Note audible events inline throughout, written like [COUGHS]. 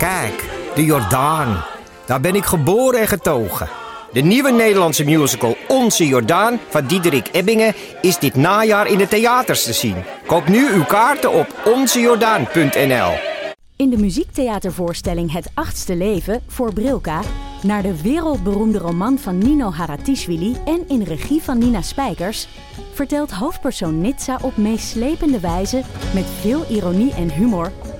Kijk, de Jordaan. Daar ben ik geboren en getogen. De nieuwe Nederlandse musical Onze Jordaan van Diederik Ebbingen is dit najaar in de theaters te zien. Koop nu uw kaarten op onzejordaan.nl. In de muziektheatervoorstelling Het Achtste Leven voor Brilka naar de wereldberoemde roman van Nino Haratischvili en in regie van Nina Spijkers vertelt hoofdpersoon Nitsa op meeslepende wijze met veel ironie en humor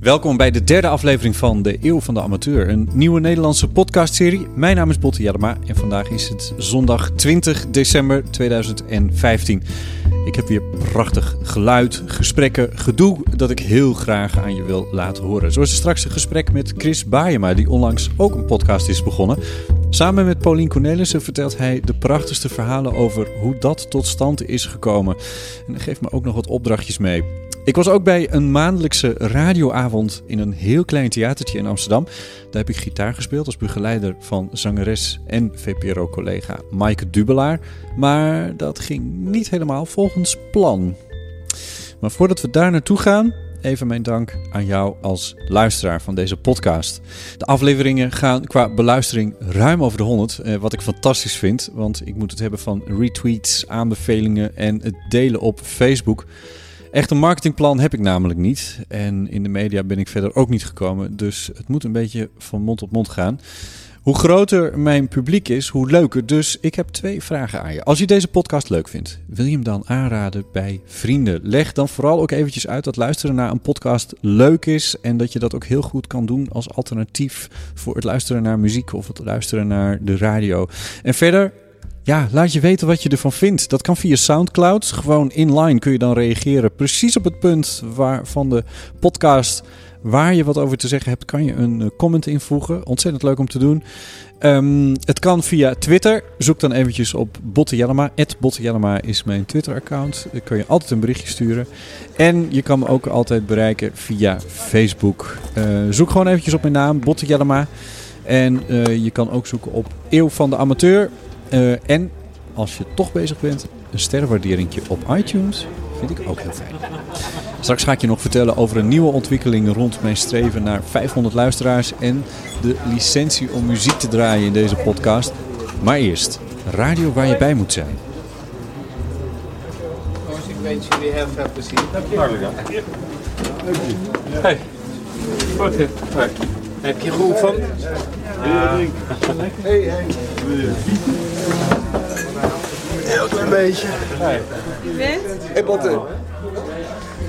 Welkom bij de derde aflevering van De Eeuw van de Amateur, een nieuwe Nederlandse podcastserie. Mijn naam is Botte Jadema en vandaag is het zondag 20 december 2015. Ik heb weer prachtig geluid, gesprekken, gedoe dat ik heel graag aan je wil laten horen. Zo is er straks een gesprek met Chris Baayema, die onlangs ook een podcast is begonnen. Samen met Paulien Cornelissen vertelt hij de prachtigste verhalen over hoe dat tot stand is gekomen. En geeft me ook nog wat opdrachtjes mee. Ik was ook bij een maandelijkse radioavond in een heel klein theatertje in Amsterdam. Daar heb ik gitaar gespeeld als begeleider van zangeres en VPRO-collega Maaike Dubelaar. Maar dat ging niet helemaal volgens plan. Maar voordat we daar naartoe gaan, even mijn dank aan jou als luisteraar van deze podcast. De afleveringen gaan qua beluistering ruim over de 100, eh, wat ik fantastisch vind. Want ik moet het hebben van retweets, aanbevelingen en het delen op Facebook. Echt een marketingplan heb ik namelijk niet. En in de media ben ik verder ook niet gekomen. Dus het moet een beetje van mond op mond gaan. Hoe groter mijn publiek is, hoe leuker. Dus ik heb twee vragen aan je. Als je deze podcast leuk vindt, wil je hem dan aanraden bij vrienden? Leg dan vooral ook eventjes uit dat luisteren naar een podcast leuk is. En dat je dat ook heel goed kan doen als alternatief voor het luisteren naar muziek of het luisteren naar de radio. En verder ja, laat je weten wat je ervan vindt. Dat kan via SoundCloud. Gewoon inline kun je dan reageren. Precies op het punt waar van de podcast waar je wat over te zeggen hebt, kan je een eh, comment invoegen. Ontzettend leuk om te doen. Um, het kan via Twitter. Zoek dan eventjes op Botte Jellema. Botte is mijn Twitter-account. Daar kun je altijd een berichtje sturen. En je kan me ook altijd bereiken via Facebook. Uh, zoek gewoon eventjes op mijn naam, Botte. En uh, je kan ook zoeken op Eeuw van de Amateur. Uh, en als je toch bezig bent, een sterrenwaardering op iTunes vind ik ook heel fijn. Straks ga ik je nog vertellen over een nieuwe ontwikkeling rond mijn streven naar 500 luisteraars en de licentie om muziek te draaien in deze podcast. Maar eerst, radio waar je bij moet zijn. Ik wens jullie heel veel plezier. Hey. Goed. Hey. Heb je goed van? Ja. Hey, hey. Heel klein beetje. Hey. Je bent? Hey, Botte.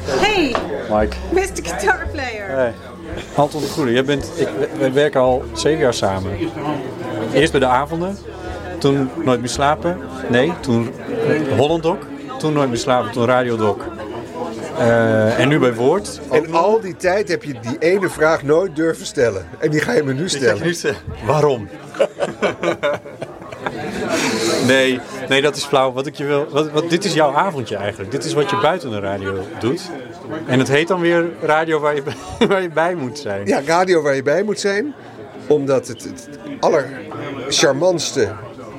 Hey, Mike. Mr. Guitar Player. Hey. Anton de Goede, jij bent, ik, wij werken al zeven jaar samen. Eerst bij de avonden, toen Nooit meer slapen. Nee, toen Holland Doc. Toen Nooit meer slapen, toen Radio Doc. Uh, en nu bij Woord. En al die tijd heb je die ene vraag nooit durven stellen. En die ga je me nu stellen. Nu stellen. Waarom? nee, nee, dat is flauw. Wat ik je wil, wat, wat, dit is jouw avondje eigenlijk. Dit is wat je buiten de radio doet. En het heet dan weer radio waar je, [LAUGHS] waar je bij moet zijn. Ja, radio waar je bij moet zijn. Omdat het, het allercharmantste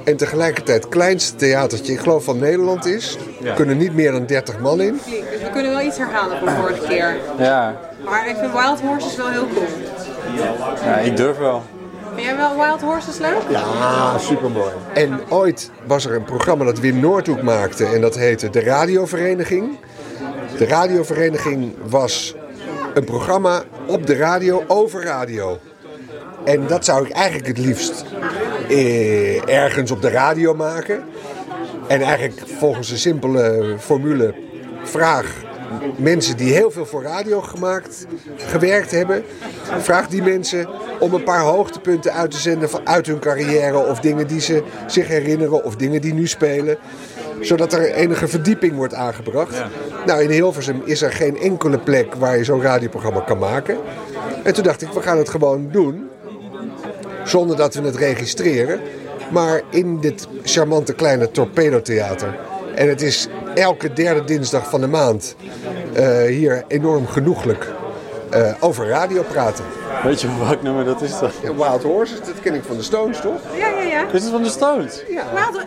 en tegelijkertijd kleinste theatertje, ik geloof van Nederland is. Er kunnen niet meer dan 30 man in. Iets herhalen van vorige keer. Ja. Maar ik vind Wild Horses wel heel cool. Ja, ik durf wel. Vind jij wel Wild Horses leuk? Ja, supermooi. En ooit was er een programma dat Wim Noordhoek maakte en dat heette De Radiovereniging. De Radiovereniging was een programma op de radio over radio. En dat zou ik eigenlijk het liefst eh, ergens op de radio maken. En eigenlijk volgens een simpele formule vraag mensen die heel veel voor radio gemaakt, gewerkt hebben. Vraag die mensen om een paar hoogtepunten uit te zenden uit hun carrière. Of dingen die ze zich herinneren of dingen die nu spelen. Zodat er enige verdieping wordt aangebracht. Ja. Nou, in Hilversum is er geen enkele plek waar je zo'n radioprogramma kan maken. En toen dacht ik, we gaan het gewoon doen. zonder dat we het registreren. Maar in dit charmante kleine torpedotheater. En het is elke derde dinsdag van de maand eh, hier enorm genoeglijk eh, over radio praten. Weet je welk nummer dat is dan? Ja, Wild Horses, dat ken ik van de Stones, toch? Ja, ja, ja. Is van de Stones. Wild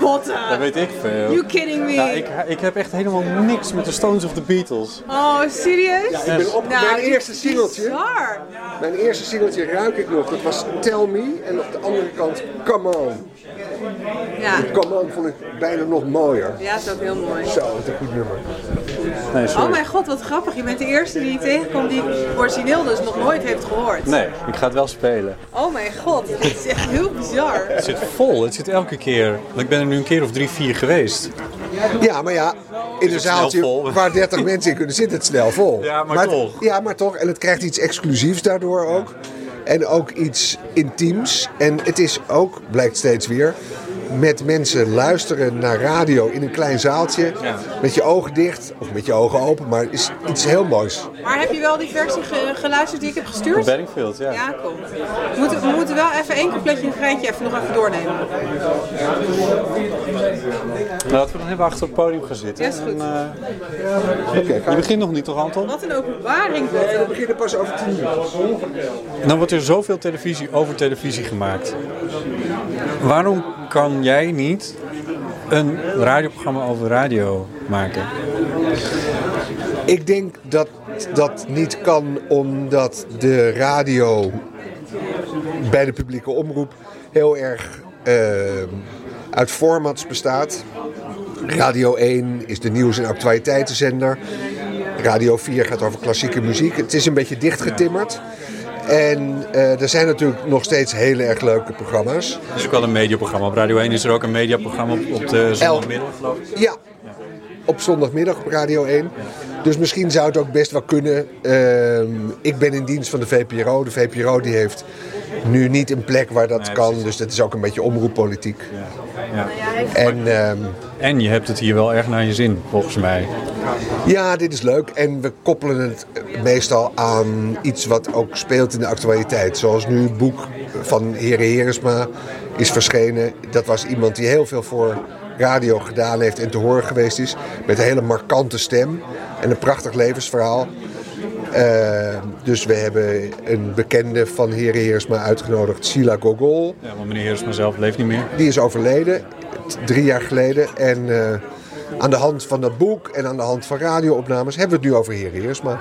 Botten. Dat weet ik veel. You kidding me? Ja, ik, ik heb echt helemaal niks met de Stones of de Beatles. Oh, serieus? Ik ben op Nou, mijn eerste singeltje. bizar. Mijn eerste singeltje ruik ik nog. Dat was Tell Me. En op de andere kant Come On. Ja. Come On vond ik bijna nog mooier. ja, het is ook heel mooi. Zo, wat een goed nummer. Nee, sorry. Oh mijn god, wat grappig. Je bent de eerste die ik tegenkom die origineel dus nog nooit heeft gehoord. Nee, ik ga het wel spelen. Oh mijn god, [LAUGHS] dit is echt heel bizar. Het zit vol. Het zit elke keer. Want ik ben er nu een keer of drie, vier geweest. Ja, maar ja, in een zaaltje [LAUGHS] waar 30 mensen in kunnen zitten, het snel vol. Ja, maar het- toch. ja, maar toch. En het krijgt iets exclusiefs daardoor ook. En ook iets intiems. En het is ook, blijkt steeds weer, met mensen luisteren naar radio in een klein zaaltje. Met je ogen dicht, of met je ogen open, maar is iets heel moois. Maar heb je wel die versie ge- geluisterd die ik heb gestuurd? Benningfield, ja. Ja, kom. We moeten, we moeten wel even één coupletje een geintje even nog even doornemen. Nou, laten we dan even achter het podium gaan zitten. Ja, is goed. En, eh, je begint nog niet toch, Anton? Wat een openbaring. We beginnen pas over 10 minuten. Nou wordt er zoveel televisie over televisie gemaakt. Waarom kan jij niet een radioprogramma over radio maken? Ik denk dat dat niet kan omdat de radio bij de publieke omroep heel erg eh, uit formats bestaat. Radio 1 is de nieuws- en actualiteitenzender. Radio 4 gaat over klassieke muziek. Het is een beetje dichtgetimmerd. En eh, er zijn natuurlijk nog steeds hele erg leuke programma's. Er is ook wel een mediaprogramma. Op Radio 1 is er ook een mediaprogramma op, op de zondagmiddag, geloof ik. Ja, op zondagmiddag op Radio 1. Dus misschien zou het ook best wel kunnen. Ehm, ik ben in dienst van de VPRO. De VPRO die heeft nu niet een plek waar dat Nee, kan. precies. Dus dat is ook een beetje omroeppolitiek. Ja. En ehm, En je hebt het hier wel erg naar je zin, volgens mij. ja, dit is leuk. En we koppelen het meestal aan iets wat ook speelt in de actualiteit. Zoals nu het boek van Heren Heresma is verschenen. Dat was iemand die heel veel voor radio gedaan heeft en te horen geweest is. Met een hele markante stem en een prachtig levensverhaal. Eh, dus we hebben een bekende van Heren Heersma uitgenodigd, Sila Gogol. Ja, want meneer Heersma zelf leeft niet meer. Die is overleden, drie jaar geleden. En eh, aan de hand van dat boek en aan de hand van radioopnames hebben we het nu over Heren Heersma.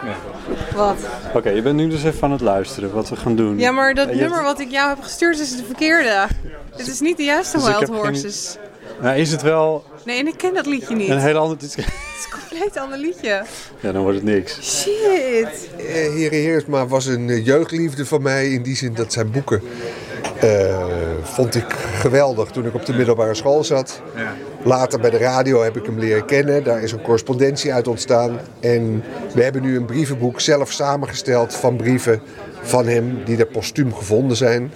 Wat? Oké, je bent nu dus even aan het luisteren wat we gaan doen. Ja, maar dat nummer hebt- wat ik jou heb gestuurd is de verkeerde. Het is niet de juiste Dus Wild Horses. Nou, is het wel Nee, en ik ken dat liedje niet. een Het heel ander... dit- [LAUGHS] is een compleet ander liedje. Ja, dan wordt het niks. Shit. Eh, Heren Heersma was een eh, jeugdliefde van mij in die zin dat zijn boeken eh, vond ik geweldig toen ik op de middelbare school zat. Later bij de radio heb ik hem leren kennen. Daar is een correspondentie uit ontstaan. En we hebben nu een brievenboek zelf samengesteld van brieven van hem die er postuum gevonden zijn.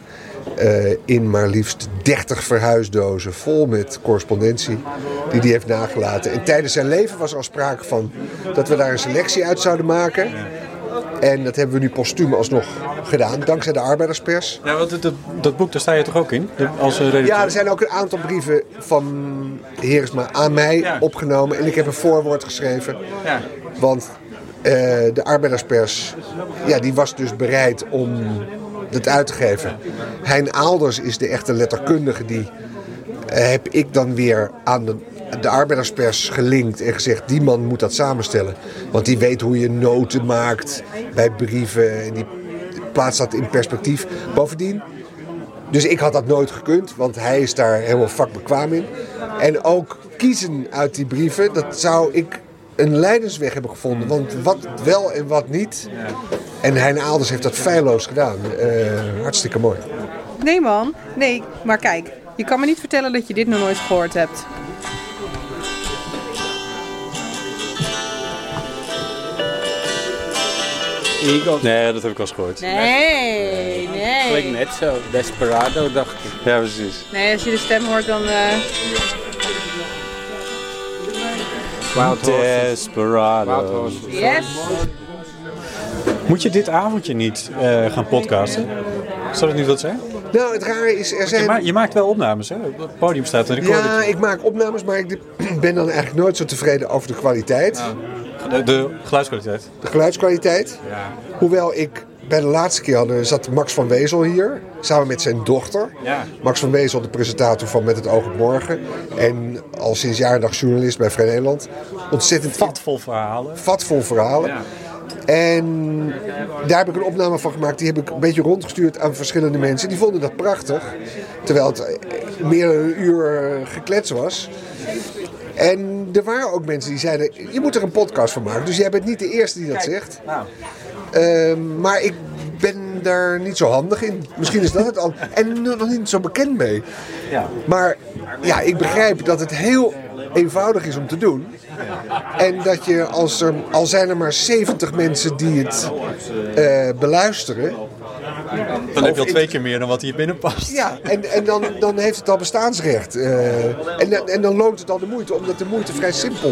Eh, in maar liefst 30 verhuisdozen vol met correspondentie die hij heeft nagelaten. En tijdens zijn leven was er al sprake van dat we daar een selectie uit zouden maken. En dat hebben we nu postuum alsnog gedaan, dankzij de arbeiderspers. Ja, want dat, dat, boek, daar sta je toch ook in? Als eh, redacteur? Ja, er zijn ook een aantal brieven van Heersma aan mij Ja. opgenomen. En ik heb een voorwoord geschreven. Ja. Want eh, de arbeiderspers, ja, die was dus bereid om het geven. Hein Aalders is de echte letterkundige die eh, heb ik dan weer aan de, de arbeiderspers gelinkt en gezegd... die man moet dat samenstellen. Want die weet hoe je noten maakt bij brieven en die plaatst dat in perspectief. Bovendien, dus ik had dat nooit gekund, want hij is daar helemaal vakbekwaam in. En ook kiezen uit die brieven, dat zou ik een leidensweg hebben gevonden. Want wat wel en wat niet. En Hein Aalders heeft dat feilloos gedaan. Eh, hartstikke mooi. Nee man, nee. Maar kijk, je kan me niet vertellen dat je dit nog nooit gehoord hebt. Eagles. Nee, dat heb ik al eens gehoord. Nee, Klinkt nee. net zo. Desperado dacht ik. Ja, precies. Nee, als je de stem hoort dan... eh, Wild Horses. Wild Desperado. Horses. yes. Moet je dit avondje niet eh, gaan podcasten? Zou dat niet wat zijn? Nou, het rare is, er Je, zijn... ma- je maakt wel opnames, hè? Het podium staat een recorder. Ja, ik maak opnames, maar ik [CLEARS THROAT] ben dan eigenlijk nooit zo tevreden over de kwaliteit. De, de geluidskwaliteit. De geluidskwaliteit. Hoewel ik bij de laatste keer hadden, zat Max van Wezel hier, samen met zijn dochter. Ja. Max van Wezel, de presentator van Met het Oog op Morgen. En al sinds jaar en dag journalist bij Vrij Nederland. Ontzettend Vatvol verhalen. vatvol verhalen. Ja. En daar heb ik een opname van gemaakt. Die heb ik een beetje rondgestuurd aan verschillende mensen. Die vonden dat prachtig. Terwijl het eh, meer dan een uur eh, geklets was. En er waren ook mensen die zeiden: Je moet er een podcast van maken. Dus jij bent niet de eerste die dat zegt. Ehm, maar ik ben daar niet zo handig in. Misschien is dat het al. En nog niet zo bekend mee. ja. Maar ja, ik begrijp dat het heel eenvoudig is om te doen. En dat je, als er, al zijn er maar 70 mensen die het eh, beluisteren. Dan heb je al twee keer meer dan wat hier binnen past. Ja, en, en dan, dan heeft het al bestaansrecht. Eh, en, dan- en dan loont het al de moeite, omdat de moeite vrij simpel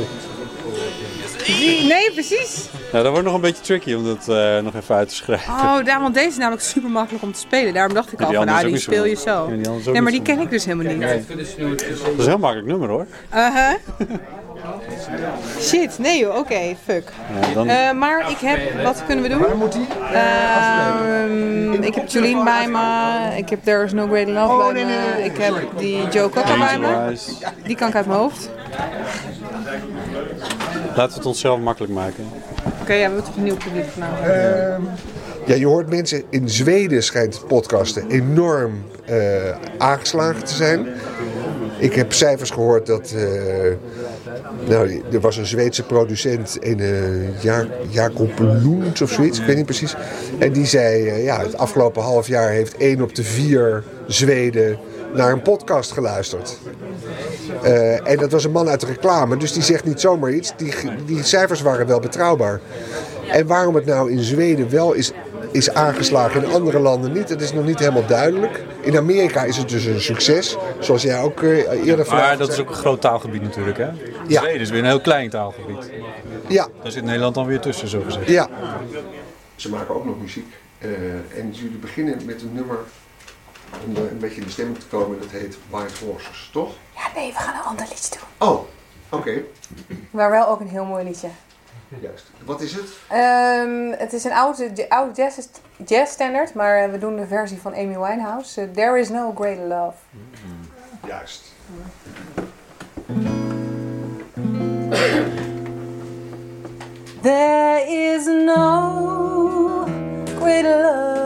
Nee, precies. Nou, dat wordt nog een beetje tricky om dat eh, nog even uit te schrijven. Oh, daarom, want deze is namelijk super makkelijk om te spelen. Daarom dacht ik Ja, al van, nou, is die speel zo je zo. Ja, die is Nee, maar die ken ik dus helemaal niet. Dat is een heel makkelijk nummer hoor. Uh-huh. Shit, nee joh, oké, fuck. Ja, dan, Eh, maar ik heb, wat kunnen we doen? Waar moet die? ik heb Jolien bij me, ik heb There's No Great Love bij me, ik heb die Joe Cocker bij me. Die kan ik uit mijn hoofd. Laten we het onszelf makkelijk maken. Oké, ja, we hebben toch een nieuw publiek vanavond. Ja, je hoort mensen in Zweden schijnt podcasten enorm eh, aangeslagen te zijn. Ik heb cijfers gehoord dat. eh, nou, er was een Zweedse producent, een eh, Ja- Jacob Lund of zoiets, ik weet niet precies. En die zei: eh, ja, het afgelopen half jaar heeft één op de vier Zweden naar een podcast geluisterd. Eh, en dat was een man uit de reclame, dus die zegt niet zomaar iets. Die, die cijfers waren wel betrouwbaar. En waarom het nou in Zweden wel is, is aangeslagen, in andere landen niet, dat is nog niet helemaal duidelijk. In Amerika is het dus een succes, zoals jij ook eh, eerder Maar vraagt. dat is ook een groot taalgebied natuurlijk hè. Ja. Zweden is weer een heel klein taalgebied. Ja, Daar zit Nederland dan weer tussen zo gezegd. ja. Ze maken ook nog muziek. eh, en jullie beginnen met een nummer om er een beetje in de stemming te komen. Dat heet White Horses, toch? Ja, nee, we gaan een ander liedje doen. Oh, oké. Maar wel ook een heel mooi liedje. Juist. Wat is het? Ehm, het is een oude, de oude jazz, jazz standard, maar eh, we doen de versie van Amy Winehouse. Eh, There is no greater love. Juist. There is no greater love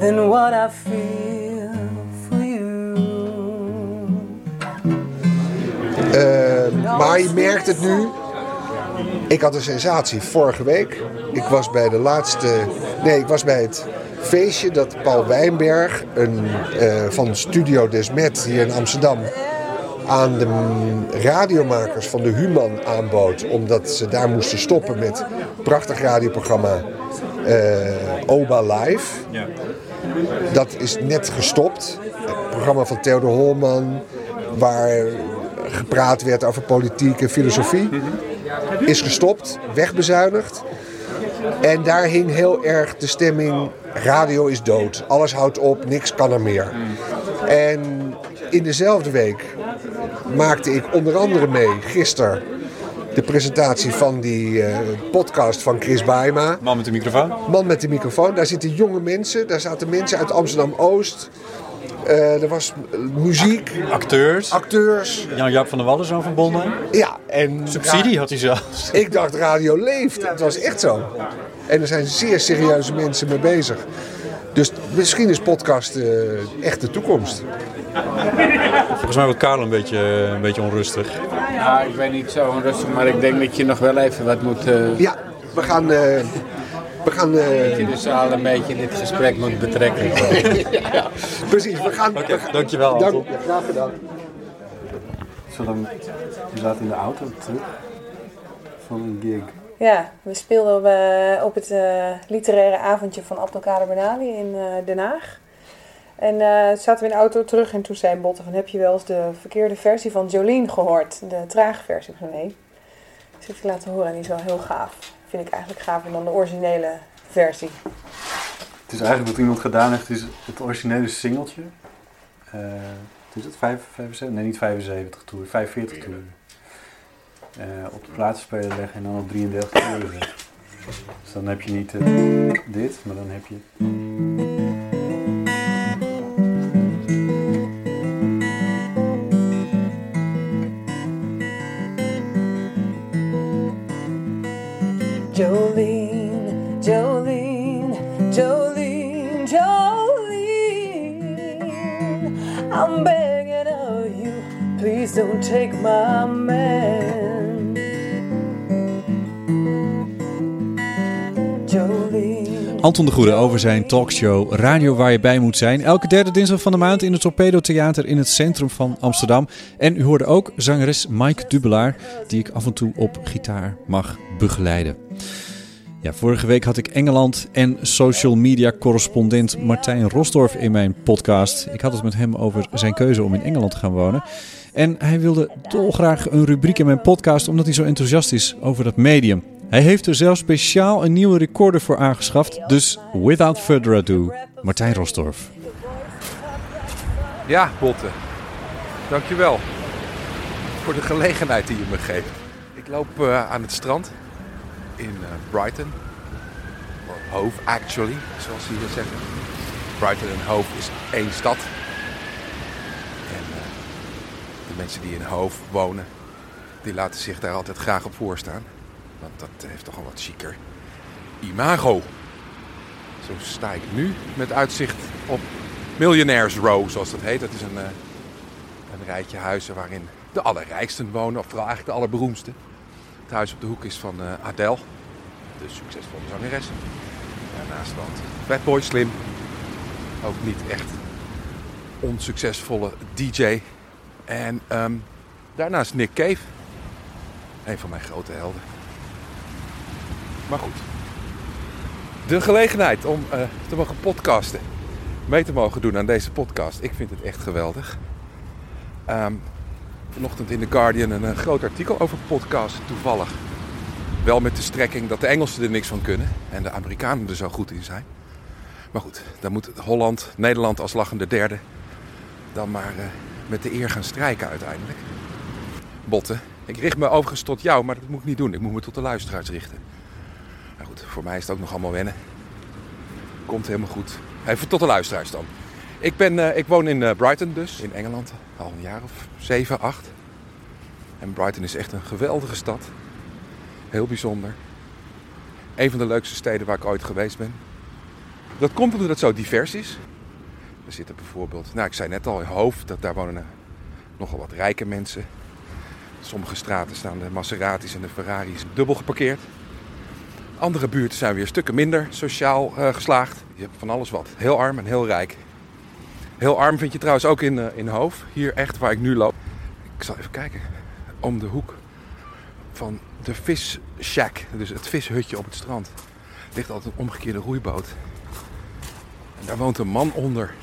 than what I feel for you. Eh, maar je merkt het nu. Ik had een sensatie vorige week. Ik was bij de laatste. Nee, ik was bij het feestje dat Paul Wijnberg een, eh, van Studio Desmet hier in Amsterdam aan de radiomakers van de Human aanbood. Omdat ze daar moesten stoppen met het prachtig radioprogramma eh, Oba Live. Ja. Dat is net gestopt. Het programma van Theodor Holman, waar gepraat werd over politiek en filosofie, is gestopt, wegbezuinigd. En daar hing heel erg de stemming: radio is dood, alles houdt op, niks kan er meer. En in dezelfde week maakte ik onder andere mee, gisteren, de presentatie van die eh, podcast van Chris Baima. Man met de microfoon. Man met de microfoon. Daar zitten jonge mensen. Daar zaten mensen uit Amsterdam-Oost. Eh, er was muziek, Acteurs. acteurs. Jan-Jaap van der Wallen, zoon van Bonden. Ja, en... Subsidie ja, had hij zelfs. [LAUGHS] ik dacht, radio leeft. Het was echt zo. En er zijn zeer serieuze mensen mee bezig. Dus misschien is podcast eh, echt de toekomst. Volgens mij wordt Karel een beetje, een beetje onrustig. Ja, ik ben niet zo onrustig, maar ik denk dat je nog wel even wat moet... eh Ja, we gaan... eh, we gaan eh, je de zaal een beetje in dit gesprek moet betrekken. [LAUGHS] precies, we gaan... Oké, dankjewel Dank, Anton. graag gedaan. Zo dan, je zat in de auto terug van een gig. Ja, we speelden op, eh, op het eh, literaire avondje van Abdelkader Benali in eh, Den Haag. En eh, zaten we in de auto terug en toen zei Botte van... heb je wel eens de verkeerde versie van Jolene gehoord? De trage versie. Ik zei nee. Dus ik laten horen en die is wel heel gaaf. Vind ik eigenlijk gaver dan de originele versie. Het is eigenlijk wat iemand gedaan heeft, is het originele singeltje. Uh, is het 75? Nee, niet 75 toer, 45 toer. Uh, op de platenspeler leggen en dan op 33 toeren. [LAUGHS] Dus dan heb je niet uh, dit, maar dan heb je. I'm begging you, please don't take my man. Anton de Goede over zijn talkshow Radio Waar Je Bij Moet Zijn. Elke derde dinsdag van de maand in het Torpedo Theater in het centrum van Amsterdam. En u hoorde ook zangeres Mike Dubelaar, die ik af en toe op gitaar mag begeleiden. Ja, vorige week had ik Engeland en social media correspondent Martijn Rosdorf in mijn podcast. Ik had het met hem over zijn keuze om in Engeland te gaan wonen. En hij wilde dolgraag een rubriek in mijn podcast omdat hij zo enthousiast is over dat medium. Hij heeft er zelfs speciaal een nieuwe recorder voor aangeschaft. Dus without further ado, Martijn Rosdorf. Ja, Botte. Dankjewel voor de gelegenheid die je me geeft. Ik loop uh, aan het strand in uh, Brighton. Or Hove, actually, zoals ze hier zeggen. Brighton en Hove is één stad. En uh, de mensen die in Hove wonen, die laten zich daar altijd graag op voorstaan. Want dat heeft toch een wat chiquer imago. Zo sta ik nu met uitzicht op Millionaires Row, zoals dat heet. Dat is een, uh, een rijtje huizen waarin de allerrijksten wonen, of vooral eigenlijk de allerberoemdste. Het huis op de hoek is van uh, Adele, de succesvolle zangeres. Daarnaast woont Fatboy Slim, ook niet echt onsuccesvolle DJ. En um, daarnaast Nick Cave, een van mijn grote helden. Maar goed, de gelegenheid om uh, te mogen podcasten, mee te mogen doen aan deze podcast, ik vind het echt geweldig. Um, vanochtend in The Guardian een, een groot artikel over podcasten, toevallig. Wel met de strekking dat de Engelsen er niks van kunnen en de Amerikanen er zo goed in zijn. Maar goed, dan moet Holland, Nederland als lachende derde dan maar uh, met de eer gaan strijken uiteindelijk. Botten, ik richt me overigens tot jou, maar dat moet ik niet doen. Ik moet me tot de luisteraars richten. Nou goed, voor mij is het ook nog allemaal wennen. Komt helemaal goed. Even tot de luisteraars dan. Ik, ben, uh, ik woon in uh, Brighton dus, in Engeland. Al een jaar of zeven, acht. En Brighton is echt een geweldige stad. Heel bijzonder. Een van de leukste steden waar ik ooit geweest ben. Dat komt omdat het zo divers is. Er zitten bijvoorbeeld, nou ik zei net al in Hoofd, dat daar wonen nogal wat rijke mensen. Sommige straten staan de Maseratis en de Ferraris dubbel geparkeerd. Andere buurten zijn weer stukken minder sociaal geslaagd. Je hebt van alles wat. Heel arm en heel rijk. Heel arm vind je trouwens ook in, uh, in Hoof. Hier echt waar ik nu loop. Ik zal even kijken. Om de hoek van de Fish Shack. Dus het vishutje op het strand. Ligt altijd een omgekeerde roeiboot. En daar woont een man onder.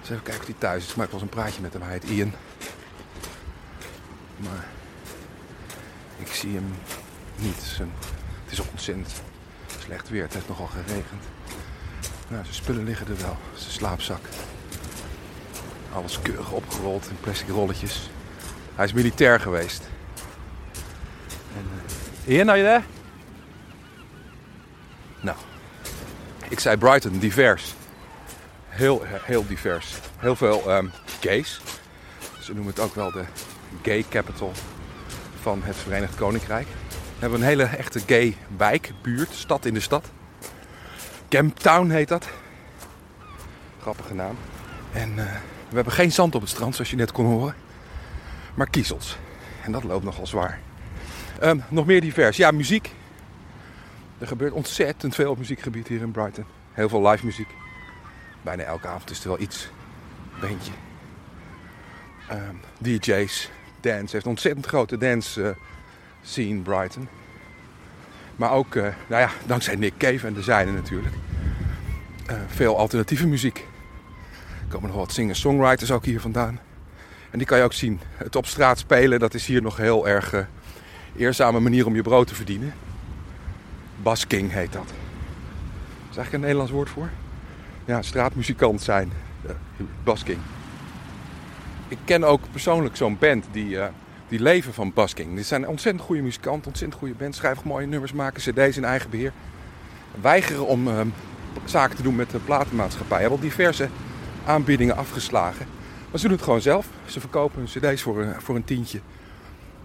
Dus even kijken of hij thuis is. Maar ik was een praatje met hem. Hij heet Ian. Maar ik zie hem niet. Het is ontzettend slecht weer. Het heeft nogal geregend. Nou, zijn spullen liggen er wel. Zijn slaapzak. Alles keurig opgerold in plastic rolletjes. Hij is militair geweest. Uh, Ian, are you there? Nou, ik zei Brighton, divers. Heel, heel divers. Heel veel um, gays. Ze noemen het ook wel de gay capital van het Verenigd Koninkrijk. We hebben een hele echte gay wijk, buurt, stad in de stad. Camptown heet dat. Grappige naam. En uh, we hebben geen zand op het strand, zoals je net kon horen. Maar kiezels. En dat loopt nogal zwaar. Um, nog meer divers. Ja, muziek. Er gebeurt ontzettend veel op muziekgebied hier in Brighton. Heel veel live muziek. Bijna elke avond is er wel iets. Bandje. Um, DJ's. Dance. heeft een ontzettend grote dance uh, scene Brighton. Maar ook, uh, nou ja, dankzij Nick Cave en de zijne natuurlijk. Uh, veel alternatieve muziek. Er komen nog wat singer-songwriters ook hier vandaan. En die kan je ook zien. Het op straat spelen, dat is hier nog heel erg uh, eerzame manier om je brood te verdienen. Basking heet dat. Er eigenlijk een Nederlands woord voor? Ja, straatmuzikant zijn. Uh, basking. Ik ken ook persoonlijk zo'n band die, eh, die leven van basking. Dit zijn ontzettend goede muzikanten, ontzettend goede band. Schrijven mooie nummers, maken cd's in eigen beheer. Weigeren om uh, zaken te doen met de platenmaatschappij. Hebben al diverse aanbiedingen afgeslagen. Maar ze doen het gewoon zelf. Ze verkopen hun cd's voor een, voor een tientje.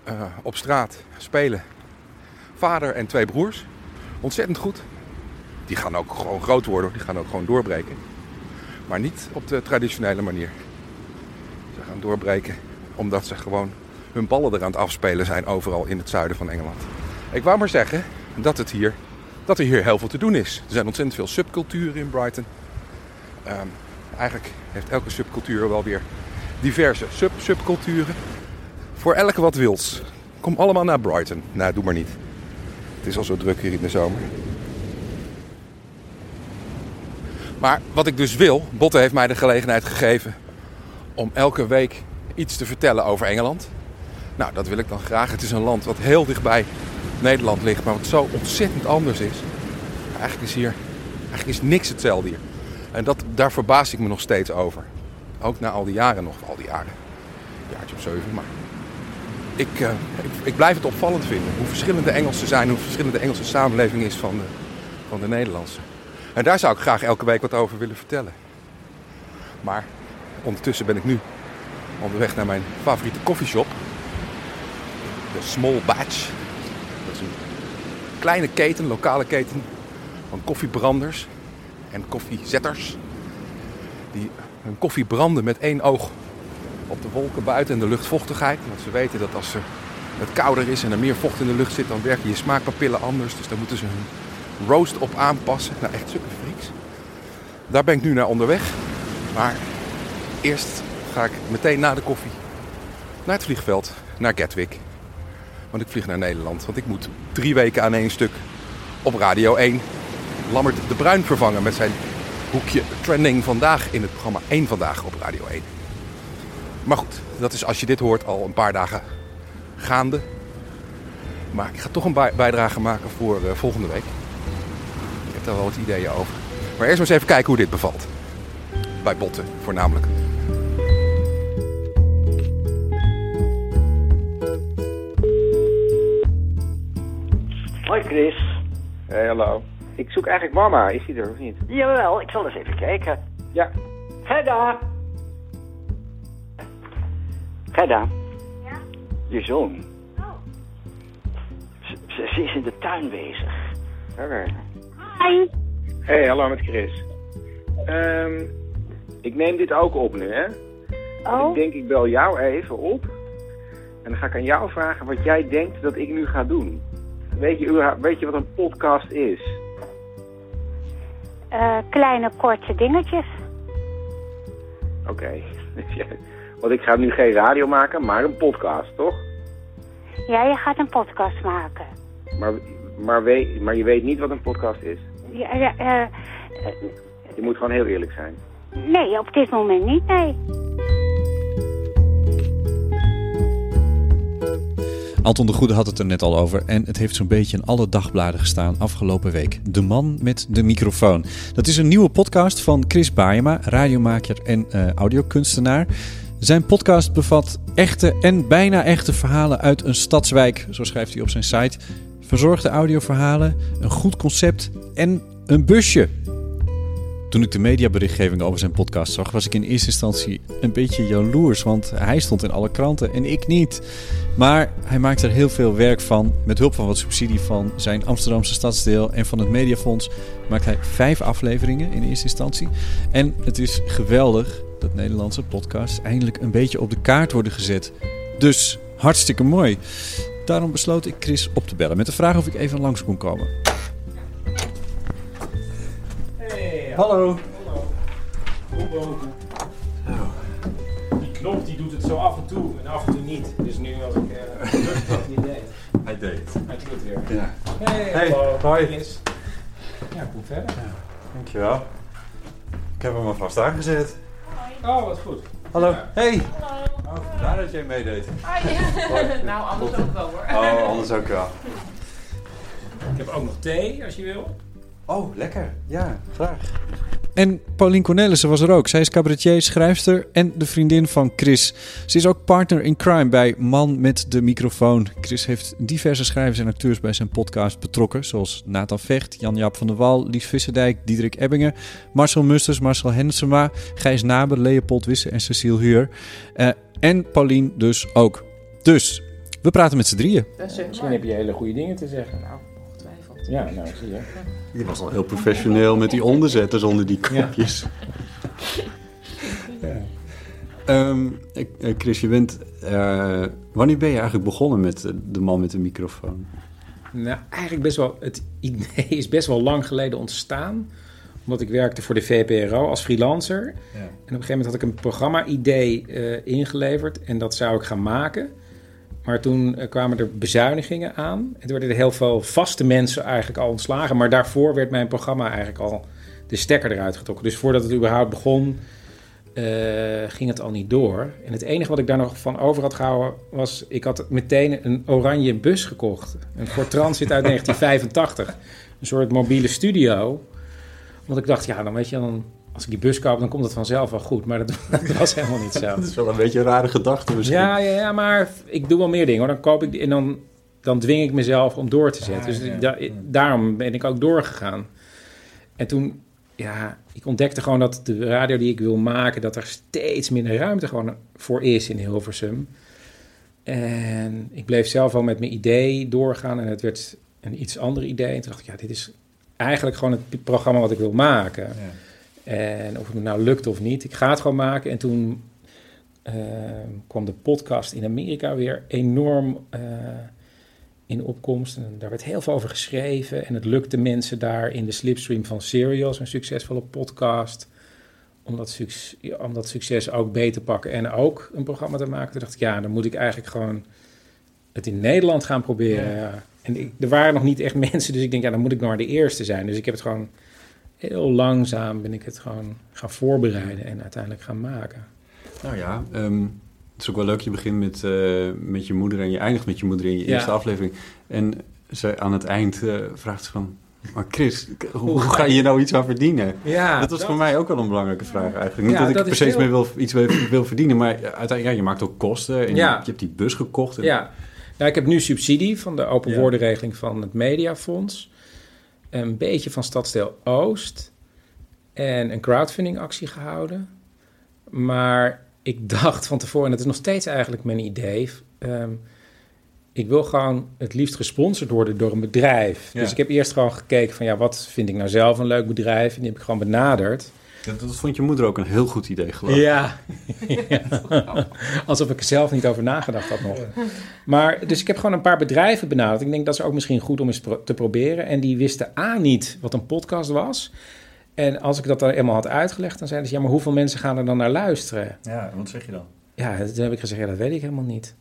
Uh, op straat spelen. Vader en twee broers. Ontzettend goed. Die gaan ook gewoon groot worden. Die gaan ook gewoon doorbreken. Maar niet op de traditionele manier. Ze gaan doorbreken omdat ze gewoon hun ballen er aan het afspelen zijn overal in het zuiden van Engeland. Ik wou maar zeggen dat, het hier, dat er hier heel veel te doen is. Er zijn ontzettend veel subculturen in Brighton. Um, eigenlijk heeft elke subcultuur wel weer diverse sub-subculturen. Voor elke wat wils. Kom allemaal naar Brighton. Nou, doe maar niet. Het is al zo druk hier in de zomer. Maar wat ik dus wil, Botte heeft mij de gelegenheid gegeven om elke week iets te vertellen over Engeland. Nou, dat wil ik dan graag. Het is een land wat heel dichtbij Nederland ligt, maar wat zo ontzettend anders is. Eigenlijk is hier eigenlijk is niks hetzelfde hier. En dat, daar verbaas ik me nog steeds over. Ook na al die jaren nog, al die jaren. Een jaartje of zeven, maar ik, uh, ik, blijf het opvallend vinden. Hoe verschillende Engelsen zijn, hoe verschillende de Engelse samenleving is van de, van de Nederlandse. En daar zou ik graag elke week wat over willen vertellen. Maar ondertussen ben ik nu onderweg naar mijn favoriete koffieshop. De Small Batch. Dat is een kleine keten, lokale keten van koffiebranders en koffiezetters. Die hun koffie branden met één oog op de wolken buiten en de luchtvochtigheid. Want ze weten dat als het kouder is en er meer vocht in de lucht zit, dan werken je smaakpapillen anders. Dus daar moeten ze hun roast op aanpassen. Nou, echt super freaks. Daar ben ik nu naar onderweg. Maar eerst ga ik meteen na de koffie naar het vliegveld, naar Gatwick. Want ik vlieg naar Nederland. Want ik moet drie weken aan één stuk op Radio 1 Lammert de Bruin vervangen met zijn hoekje Trending Vandaag in het programma 1 Vandaag op Radio 1. Maar goed, dat is als je dit hoort al een paar dagen gaande. Maar ik ga toch een bijdrage maken voor uh, volgende week. Ik heb daar wel wat ideeën over. Maar eerst maar eens even kijken hoe dit bevalt. Bij botten voornamelijk. Hoi Chris. Hey, hallo. Ik zoek eigenlijk mama. Is die er of niet? Jawel, ik zal eens even kijken. Ja. Gerda. Gerda. Ja? Je zoon. Oh. Ze, is in de tuin bezig. Oké. Hi. Hey, hallo met Chris. Ehm ik neem dit ook op nu, hè? Oh. Ik denk, ik bel jou even op. En dan ga ik aan jou vragen wat jij denkt dat ik nu ga doen. Weet je, weet je wat een podcast is? Eh, kleine korte dingetjes. Oké. [LAUGHS] Want ik ga nu geen radio maken, maar een podcast, toch? Ja, je gaat een podcast maken. Maar, maar, weet, maar je weet niet wat een podcast is. Ja, ja, eh, Je moet gewoon heel eerlijk zijn. nee, op dit moment niet, nee. Anton de Goede had het er net al over en het heeft zo'n beetje in alle dagbladen gestaan afgelopen week. De man met de microfoon. Dat is een nieuwe podcast van Chris Baayema, radiomaker en eh, audiokunstenaar. Zijn podcast bevat echte en bijna echte verhalen uit een stadswijk, zo schrijft hij op zijn site. Verzorgde audioverhalen, een goed concept en een busje. Toen ik de mediaberichtgeving over zijn podcast zag, was ik in eerste instantie een beetje jaloers, want hij stond in alle kranten en ik niet. Maar hij maakt er heel veel werk van. Met hulp van wat subsidie van zijn Amsterdamse stadsdeel en van het Mediafonds maakt hij vijf afleveringen in eerste instantie. En het is geweldig dat Nederlandse podcasts eindelijk een beetje op de kaart worden gezet. Dus hartstikke mooi. Daarom besloot ik Chris op te bellen met de vraag of ik even langs kon komen. Hallo. Boven. Die knop die doet het zo af en toe en af en toe niet. Dus nu als ik uh, druk dat niet deed. Hij deed het. Hij doet het weer. Ja. Hey, Hey, hallo. hoi. Ja, kom verder. Dankjewel. Ik heb hem alvast aangezet. Oh, wat goed. Hallo. Ja. Hey. Oh, vandaar dat jij meedeed. [LAUGHS] nou, anders ook wel hoor. Oh, anders ook wel. Ik heb ook nog thee, als je wil. Oh, lekker. Ja, graag. En Pauline Cornelissen was er ook. Zij is cabaretier, schrijfster en de vriendin van Chris. Ze is ook partner in crime bij Man met de microfoon. Chris heeft diverse schrijvers en acteurs bij zijn podcast betrokken. Zoals Nathan Vecht, Jan-Jaap van der Wal, Lies Visserdijk, Diederik Ebbingen... Marcel Musters, Marcel Hensema, Gijs Naber, Leopold Wisse en Cecile Huur. Eh, en Pauline dus ook. Dus, we praten met z'n drieën. Misschien heb je hele goede dingen te zeggen. Nou. Ja, nou, zie je. Je was al heel professioneel met die onderzetters onder die kopjes. Ja. Ehm, eh, Chris, je bent, eh, wanneer ben je eigenlijk begonnen met eh, de man met de microfoon? Nou, eigenlijk best wel. Het idee is best wel lang geleden ontstaan. Omdat ik werkte voor de VPRO als freelancer. En op een gegeven moment had ik een programma-idee ingeleverd. En dat zou ik gaan maken. Maar toen eh, kwamen er bezuinigingen aan. En toen werden er heel veel vaste mensen eigenlijk al ontslagen. Maar daarvoor werd mijn programma eigenlijk al de stekker eruit getrokken. Dus voordat het überhaupt begon, eh, ging het al niet door. En het enige wat ik daar nog van over had gehouden was... ik had meteen een oranje bus gekocht. Een Ford Transit uit [LAUGHS] 1985. Een soort mobiele studio. Want ik dacht, ja, dan weet je, dan, als ik die bus koop... dan komt het vanzelf wel goed. Maar dat, [LAUGHS] dat was helemaal niet zo. [LAUGHS] Dat is wel een beetje een rare gedachte misschien. Ja, ja, ja, maar ik doe wel meer dingen. Hoor. Dan koop ik die en dan, dan dwing ik mezelf om door te zetten. dus da- daarom ben ik ook doorgegaan. En toen, ja, ik ontdekte gewoon dat de radio die ik wil maken, dat er steeds minder ruimte gewoon voor is in Hilversum. En ik bleef zelf wel met mijn idee doorgaan en het werd een iets ander idee. En toen dacht ik, ja, dit is eigenlijk gewoon het programma wat ik wil maken. En of het me nou lukt of niet, ik ga het gewoon maken. En toen eh, kwam de podcast in Amerika weer enorm eh, in opkomst. En daar werd heel veel over geschreven. En het lukte mensen daar in de slipstream van Serials, een succesvolle podcast, om dat, suc- ja, om dat succes ook beter te pakken en ook een programma te maken. Toen dacht ik, ja, dan moet ik eigenlijk gewoon het in Nederland gaan proberen. Ja. En ik, er waren nog niet echt [LAUGHS] mensen, dus ik denk, ja, dan moet ik nog maar de eerste zijn. Dus ik heb het gewoon heel langzaam ben ik het gewoon gaan voorbereiden en uiteindelijk gaan maken. Nou ja, ehm, het is ook wel leuk. Je begint met, eh, met je moeder en je eindigt met je moeder in je Ja. eerste aflevering. En ze, aan het eind eh, vraagt ze van... Maar Chris, hoe, ga je nou iets aan verdienen? Ja, dat was dat- voor mij ook wel een belangrijke vraag eigenlijk. Niet Ja, dat ik dat per se heel- mee wil, iets wil, wil verdienen, maar uiteindelijk, ja, je maakt ook kosten. En Ja. je, je hebt die bus gekocht. En, Ja, nou, ik heb nu subsidie van de open woordenregeling van het Mediafonds. Een beetje van Stadsdeel Oost. En een crowdfunding actie gehouden. Maar ik [LAUGHS] dacht van tevoren, en dat is nog steeds eigenlijk mijn idee... ehm, ik wil gewoon het liefst gesponsord worden door een bedrijf. Ja. Dus ik heb eerst gewoon gekeken van... ja, wat vind ik nou zelf een leuk bedrijf? En die heb ik gewoon benaderd. Dat, dat vond je moeder ook een heel goed idee, geloof ik. Ja. Ja. [LAUGHS] Alsof ik er zelf niet over nagedacht had nog. Maar, dus ik heb gewoon een paar bedrijven benaderd. Ik denk dat is ook misschien goed om eens pro- te proberen. En die wisten A niet wat een podcast was. En als ik dat dan eenmaal had uitgelegd, dan zeiden ze... ja, maar hoeveel mensen gaan er dan naar luisteren? Ja, wat zeg je dan? Ja, toen heb ik gezegd, ja, dat weet ik helemaal niet.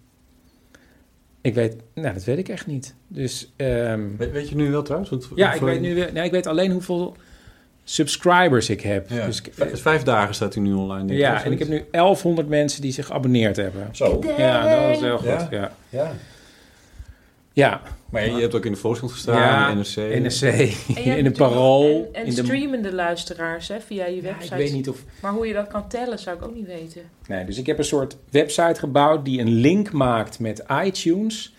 Ik weet, nou, dat weet ik echt niet. Dus, ehm, weet, weet je nu wel trouwens? Want, ja, ik weet nu weer, nee, ik weet alleen hoeveel subscribers ik heb. Ja. Dus, ik- Vijf, dagen staat hij nu online. denk ik, ja, en ik heb nu 1100 mensen die zich abonneerd hebben. Zo. Ja, dat is heel goed. Ja? Ja. Ja. Ja. Maar je hebt ook in de Volkskrant gestaan, Ja, in de NRC. NRC, [LAUGHS] in de natuurlijk Parool. En, en in de, streamende luisteraars hè, via je website. ik weet niet of- Maar hoe je dat kan tellen, zou ik ook niet weten. nee, dus ik heb een soort website gebouwd die een link maakt met iTunes.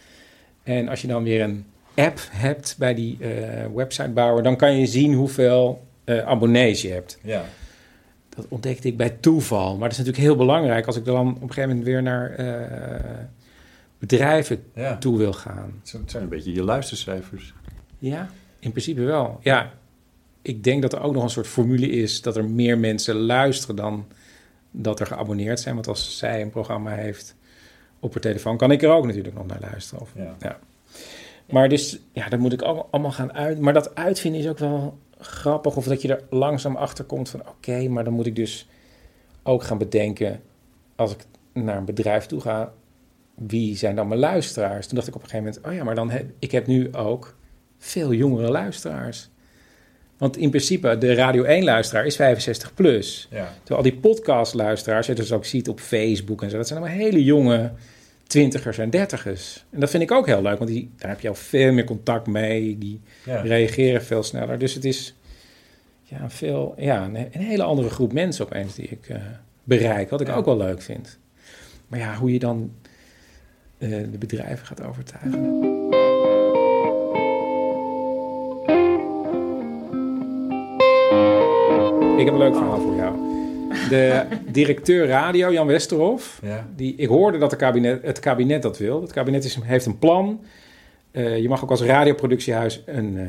En als je dan weer een app hebt bij die eh, websitebouwer, dan kan je zien hoeveel eh, abonnees je hebt. Ja. Dat ontdekte ik bij toeval. Maar dat is natuurlijk heel belangrijk als ik dan op een gegeven moment weer naar eh, bedrijven Ja. toe wil gaan. Het zijn een beetje je luistercijfers. Ja, in principe wel. Ja, ik denk dat er ook nog een soort formule is dat er meer mensen luisteren dan dat er geabonneerd zijn. Want als zij een programma heeft op haar telefoon, kan ik er ook natuurlijk nog naar luisteren. Of, Ja. Maar dus, ja, dat moet ik allemaal gaan uit. Maar dat uitvinden is ook wel grappig. Of dat je er langzaam achter komt van, oké, maar dan moet ik dus ook gaan bedenken, als ik naar een bedrijf toe ga, wie zijn dan mijn luisteraars? Toen dacht ik op een gegeven moment, oh ja, maar dan heb ik heb nu ook veel jongere luisteraars. Want in principe, de Radio 1-luisteraar is 65 plus. Ja. Terwijl al die podcast-luisteraars, je dus ook ziet op Facebook en zo, dat zijn allemaal hele jonge twintigers en dertigers. En dat vind ik ook heel leuk, want die, daar heb je al veel meer contact mee. Die Ja. reageren veel sneller. Dus het is ja, een veel, ja, een, een hele andere groep mensen opeens die ik eh, bereik. Wat ik ook wel leuk vind. Maar ja, hoe je dan eh, de bedrijven gaat overtuigen. Ik heb een leuk verhaal voor jou. De directeur radio, Jan Westerhof, Ja. die, ik hoorde dat de kabinet, het kabinet dat wil. Het kabinet is, heeft een plan. Eh, je mag ook als radioproductiehuis een eh,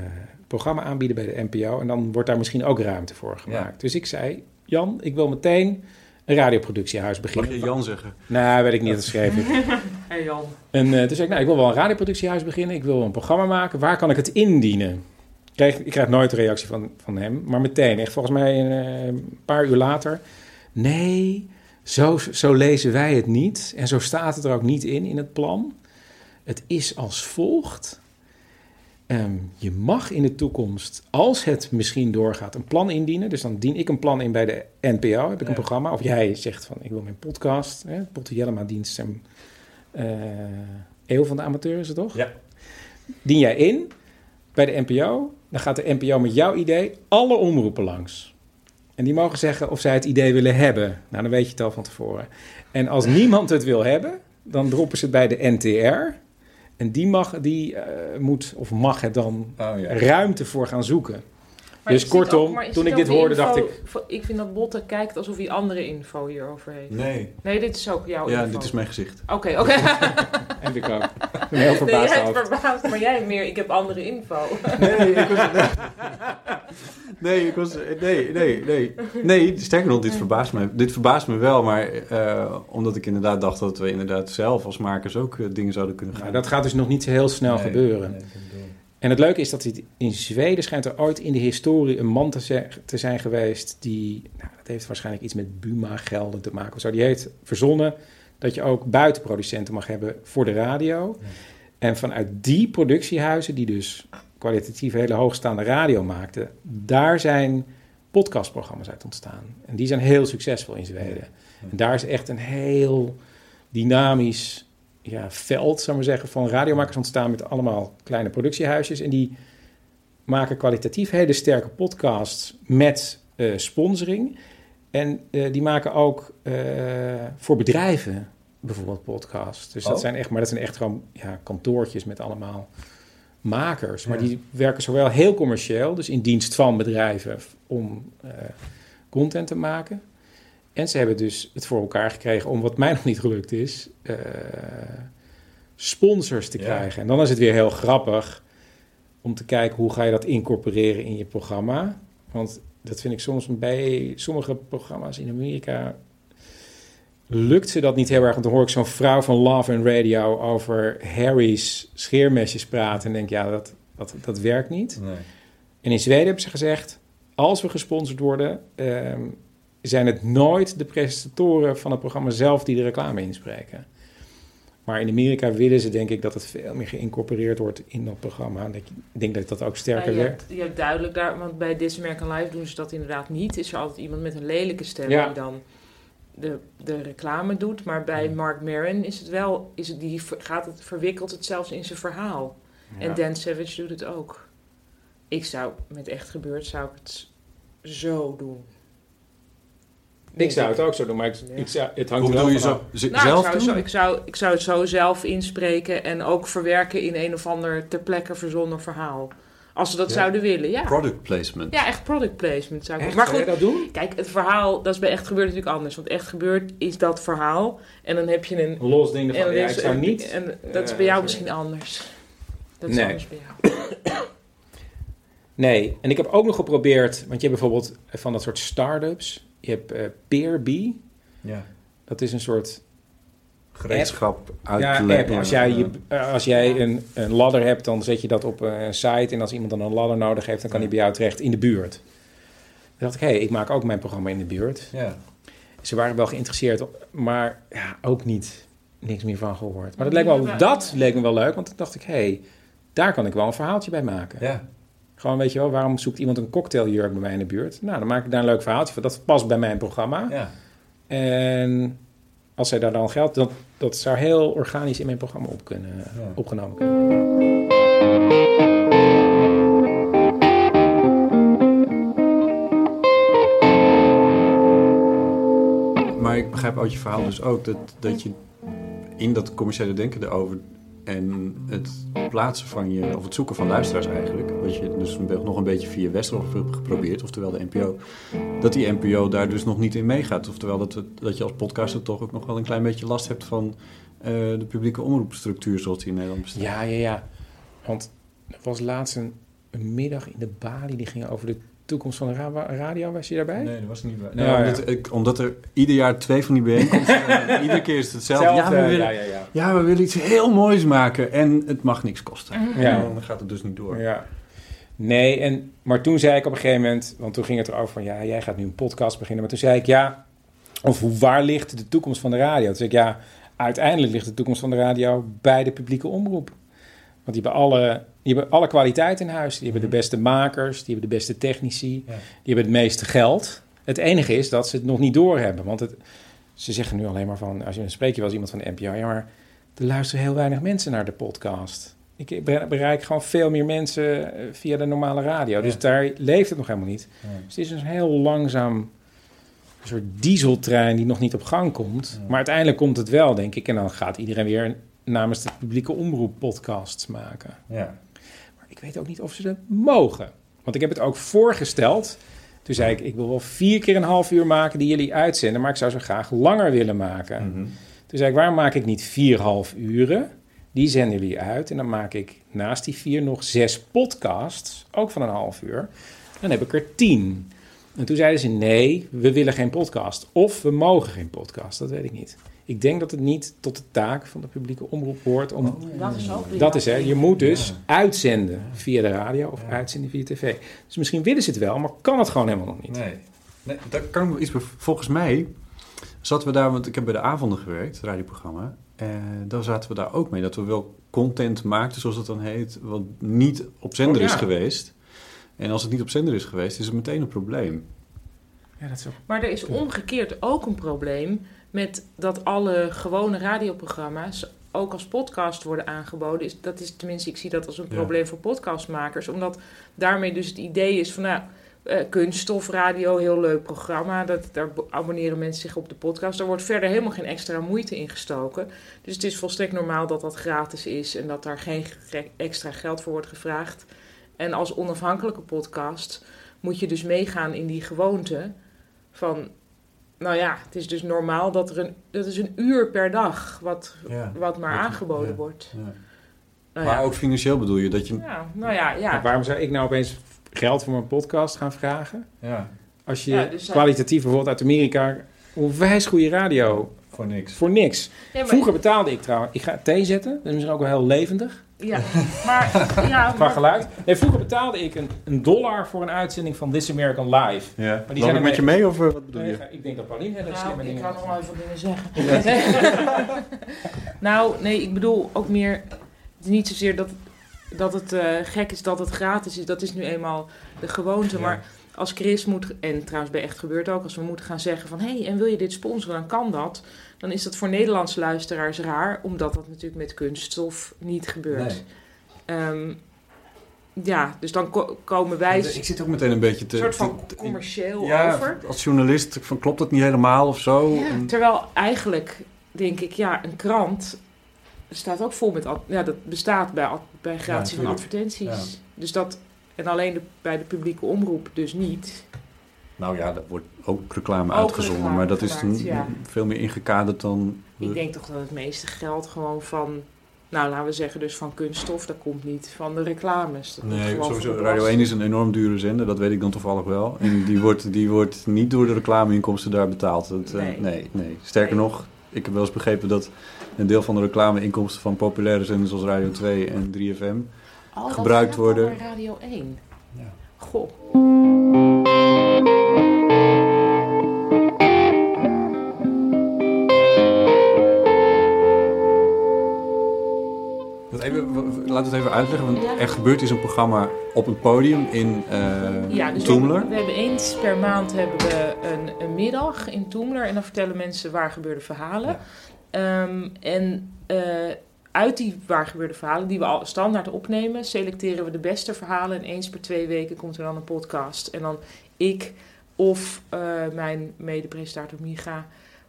programma aanbieden bij de NPO. En dan wordt daar misschien ook ruimte voor gemaakt. Dus ik zei, Jan, ik wil meteen een radioproductiehuis beginnen. Mag je Jan zeggen? Nou, weet ik niet, dat schreef ik. Hey Jan. En eh, toen zei ik, nou, ik wil wel een radioproductiehuis beginnen. Ik wil een programma maken. Waar kan ik het indienen? Ik krijg, ik krijg nooit een reactie van, van hem. Maar meteen, echt volgens mij een, eh, een paar uur later. Nee, zo, zo lezen wij het niet. En zo staat het er ook niet in, in het plan. Het is als volgt. Ehm, je mag in de toekomst, als het misschien doorgaat, een plan indienen. Dus dan dien ik een plan in bij de NPO, heb ik een programma. Of jij zegt van, ik wil mijn podcast, hè, Potte Jellema dienst en eh Eeuw van de Amateur is het toch? Ja. Dien jij in bij de NPO, dan gaat de NPO met jouw idee alle omroepen langs. En die mogen zeggen of zij het idee willen hebben. Nou, dan weet je het al van tevoren. En als [LAUGHS] niemand het wil hebben, dan droppen ze het bij de NTR. En die, mag, die eh, moet of mag het dan Oh, ruimte voor gaan zoeken. Maar dus kortom, ook- maar is toen ik dit hoorde, info dacht ik... Ik vind dat Botte kijkt alsof hij andere info hierover heeft. Nee. Nee, dit is ook jouw Ja, info. dit is mijn gezicht. Oké, oké. [LAUGHS] En ik ook. Ik ben heel verbaasd Nee, jij bent verbaasd, maar jij meer, ik heb andere info. Nee, ik was... Nee, ik was... Nee, nee, nee. Nee, sterker nog, dit verbaast me. Dit verbaast me wel, maar eh, omdat ik inderdaad dacht dat we inderdaad zelf als makers ook eh, dingen zouden kunnen gaan. Nou, dat gaat dus nog niet heel snel Nee, gebeuren. nee, En het leuke is dat in Zweden schijnt er ooit in de historie een man te zijn geweest die, nou, dat heeft waarschijnlijk iets met Buma-gelden te maken of zo. Die heeft verzonnen dat je ook buitenproducenten mag hebben voor de radio. En vanuit die productiehuizen, die dus kwalitatief hele hoogstaande radio maakten, daar zijn podcastprogramma's uit ontstaan. En die zijn heel succesvol in Zweden. En daar is echt een heel dynamisch ja, veld, zou maar zeggen, van radiomakers ontstaan met allemaal kleine productiehuisjes. En die maken kwalitatief hele sterke podcasts met eh, sponsoring. En eh, die maken ook eh, voor bedrijven bijvoorbeeld podcasts. Dus dat Oh. zijn echt, maar dat zijn echt gewoon ja, kantoortjes met allemaal makers. Maar Ja. die werken zowel heel commercieel, dus in dienst van bedrijven om content te maken. En ze hebben dus het voor elkaar gekregen om wat mij nog niet gelukt is, eh, sponsors te Ja. krijgen. En dan is het weer heel grappig om te kijken hoe ga je dat incorporeren in je programma. Want dat vind ik soms bij sommige programma's in Amerika lukt ze dat niet heel erg. Want dan hoor ik zo'n vrouw van Love and Radio over Harry's scheermesjes praten. En denk, ja, dat, dat, dat werkt niet. Nee. En in Zweden hebben ze gezegd, als we gesponsord worden, ehm, zijn het nooit de presentatoren van het programma zelf die de reclame inspreken. Maar in Amerika willen ze denk ik dat het veel meer geïncorporeerd wordt in dat programma. En ik denk dat dat ook Ja, sterker je, werkt. hebt, je hebt duidelijk daar, want bij This American Life doen ze dat inderdaad niet. Is er altijd iemand met een lelijke stem Ja. die dan de, de reclame doet. Maar bij Mark Maron is het wel, is het, die gaat het, verwikkelt het zelfs in zijn verhaal. Ja. En Dan Savage doet het ook. Ik zou, met echt gebeurd, zou ik het zo doen. Ik zou het ook zo doen, maar ik, ik zou, het hangt Hoe er wel bedoel je zo? Z- Nou, zelf ik, zou doen? zo, ik, zou, ik zou het zo zelf inspreken en ook verwerken in een of ander ter plekke verzonnen verhaal. Als ze dat Ja. zouden willen, ja. Product placement. Ja, echt product placement zou ik Echt? Maar goed, dat doen? kijk, het verhaal, dat is bij Echt Gebeurd natuurlijk anders. Want Echt Gebeurd is dat verhaal. En dan heb je een... Los ding en ervan. Ja, is- ik zou niet... En dat is bij jou misschien anders. Dat is Nee. anders bij jou. [COUGHS] Nee, en ik heb ook nog geprobeerd, want je hebt bijvoorbeeld van dat soort start-ups. Je hebt eh Peerbee. Ja. Dat is een soort Gereedschap ja, uitleggen. app. Als jij, je, als jij een, een ladder hebt, dan zet je dat op eh, een site. En als iemand dan een ladder nodig heeft, dan kan hij bij jou terecht in de buurt. Dan dacht ik, hé, ik maak ook mijn programma in de buurt. Ja. Ze waren wel geïnteresseerd, maar ja, ook niet niks meer van gehoord. Maar dat leek, wel, dat leek me wel leuk, want toen dacht ik, hé, hey, daar kan ik wel een verhaaltje bij maken. Ja. Gewoon, weet je wel, waarom zoekt iemand een cocktailjurk bij mij in de buurt? Nou, dan maak ik daar een leuk verhaaltje van. Dat past bij mijn programma. Ja. En als zij daar dan geld... Dat, dat zou heel organisch in mijn programma op kunnen, opgenomen kunnen worden. Maar ik begrijp uit je verhaal dus ook dat, dat je in dat commerciële denken erover en het plaatsen van je, of het zoeken van luisteraars eigenlijk, wat je dus nog een beetje via Westerhof hebt geprobeerd, oftewel de NPO, dat die NPO daar dus nog niet in meegaat. Oftewel dat, dat je als podcaster toch ook nog wel een klein beetje last hebt van eh, de publieke omroepstructuur zoals die in Nederland bestaat. Ja, ja, ja. Want er was laatst een, een middag in de Bali, die ging over de toekomst van de ra- radio. Was je daarbij? Nee, dat was niet bij. Nee, ja. omdat, ik- omdat er ieder jaar twee van die bijeenkomsten zijn. [LAUGHS] en iedere keer is het hetzelfde. Ja, we willen, ja, ja, ja. ja, we willen iets heel moois maken en het mag niks kosten. Ja. Dan gaat het dus niet door. Ja. Nee, en, maar toen zei ik op een gegeven moment, want toen ging het erover van ja, jij gaat nu een podcast beginnen. Maar toen zei ik ja, of hoe, waar ligt de toekomst van de radio? Toen zei ik ja, uiteindelijk ligt de toekomst van de radio bij de publieke omroep. Want die hebben alle, die hebben alle kwaliteit in huis. Die hebben de beste makers, die hebben de beste technici, die hebben het meeste geld. Het enige is dat ze het nog niet doorhebben. Want het, ze zeggen nu alleen maar van, als je dan spreek je wel eens iemand van de NPO, ja maar er luisteren heel weinig mensen naar de podcast. Ik be- bereik gewoon veel meer mensen eh, via de normale radio. Dus daar leeft het nog helemaal niet. Dus het is een heel langzaam een soort dieseltrein die nog niet op gang komt. Maar uiteindelijk komt het wel, denk ik. En dan gaat iedereen weer namens de publieke omroep podcasts maken. Ja. Weet ook niet of ze dat mogen. Want ik heb het ook voorgesteld. Toen zei ik, ik wil wel vier keer een half uur maken die jullie uitzenden, maar ik zou ze graag langer willen maken. Toen zei ik, waarom maak ik niet vier half uren? Die zenden jullie uit en dan maak ik naast die vier nog zes podcasts, ook van een half uur. Dan heb ik er tien. En toen zeiden ze, nee, we willen geen podcast. Of we mogen geen podcast, dat weet ik niet. Ik denk dat het niet tot de taak van de publieke omroep hoort om... Dat is ook Dat is, hè, je moet dus uitzenden via de radio of uitzenden via tv. Dus misschien willen ze het wel, maar kan het gewoon helemaal nog niet. Nee. nee daar kan ik iets Volgens mij zaten we daar, want ik heb bij de avonden gewerkt, het radioprogramma. En daar zaten we daar ook mee. Dat we wel content maakten, zoals het dan heet, wat niet op zender Oh, ja. is geweest. En als het niet op zender is geweest, is het meteen een probleem. Ja, dat is ook... Maar er is omgekeerd ook een probleem met dat alle gewone radioprogramma's ook als podcast worden aangeboden. Is, dat is tenminste, ik zie dat als een Ja. probleem voor podcastmakers. Omdat daarmee dus het idee is van nou, eh, kunststofradio, heel leuk programma. Dat, daar bo- abonneren mensen zich op de podcast. Daar wordt verder helemaal geen extra moeite in gestoken. Dus het is volstrekt normaal dat dat gratis is en dat daar geen ge- extra geld voor wordt gevraagd. En als onafhankelijke podcast moet je dus meegaan in die gewoonte van, nou ja, het is dus normaal dat er een, dat is een uur per dag wat, Ja, wat maar aangeboden ja, wordt. ja. Nou maar ja. ook financieel bedoel je dat je. Ja, nou ja, ja. Maar waarom zou ik nou opeens geld voor mijn podcast gaan vragen? Ja. Als je Ja, dus kwalitatief bijvoorbeeld uit Amerika... Onwijs goede radio. Voor niks. Voor niks. Ja, maar- Vroeger betaalde ik trouwens... Ik ga thee zetten. Dat is misschien ook wel heel levendig. Ja, maar, ja, [LAUGHS] Qua maar- geluid. Nee, vroeger betaalde ik een, een dollar voor een uitzending van This American Live. Ja. Maar Loop ik er met je mee of eh, wat bedoel Nee, je? Ik denk dat Pauline hele Nou, slimme ik dingen kan nog wel even dingen zeggen. [LAUGHS] nou, nee, ik bedoel ook meer... Het is niet zozeer dat, dat het eh, gek is dat het gratis is. Dat is nu eenmaal de gewoonte. Ja. Maar als Chris moet... En trouwens bij Echt Gebeurt ook. Als we moeten gaan zeggen van... Hé, hey, en wil je dit sponsoren? Dan kan dat. Dan is dat voor Nederlandse luisteraars raar. Omdat dat natuurlijk met kunststof niet gebeurt. Nee. Ehm, ja, dus dan ko- komen wij... Ik zit ook meteen een beetje te. Een soort van te- commercieel ja, over. als journalist van klopt dat niet helemaal of zo? Ja, En- terwijl eigenlijk denk ik, ja, een krant staat ook vol met... Ja, dat bestaat bij, bij gratie van advertenties. Ja. Dus dat... En alleen de, bij de publieke omroep dus niet. Nou ja, daar wordt ook reclame Ook uitgezonden, reclame maar dat is gemaakt, een- ja. veel meer ingekaderd dan. Ik denk toch dat het meeste geld gewoon van... Nou, laten we zeggen dus van kunststof. Dat komt niet van de reclames. Dat Nee, sowieso. Radio 1 belasting. is een enorm dure zender, dat weet ik dan toevallig wel. En die wordt, die wordt niet door de reclameinkomsten daar betaald. Dat, eh, Nee. nee. nee, Sterker nog, ik heb wel eens begrepen dat een deel van de reclameinkomsten van populaire zenders zoals Radio 2 en 3FM Oh, gebruikt worden. bij Radio 1. Ja. Goh. Even, we het even uitleggen. Want Ja. er gebeurt is een programma op een podium in eh Ja, dus we Toemler. hebben, we hebben eens per maand hebben we een, een middag in Toemler. En dan vertellen mensen waar gebeurde verhalen. Ehm, en eh, uit die waar gebeurde verhalen, die we al standaard opnemen, selecteren we de beste verhalen. En eens per twee weken komt er dan een podcast. En dan ik of eh, mijn medepresentator Micha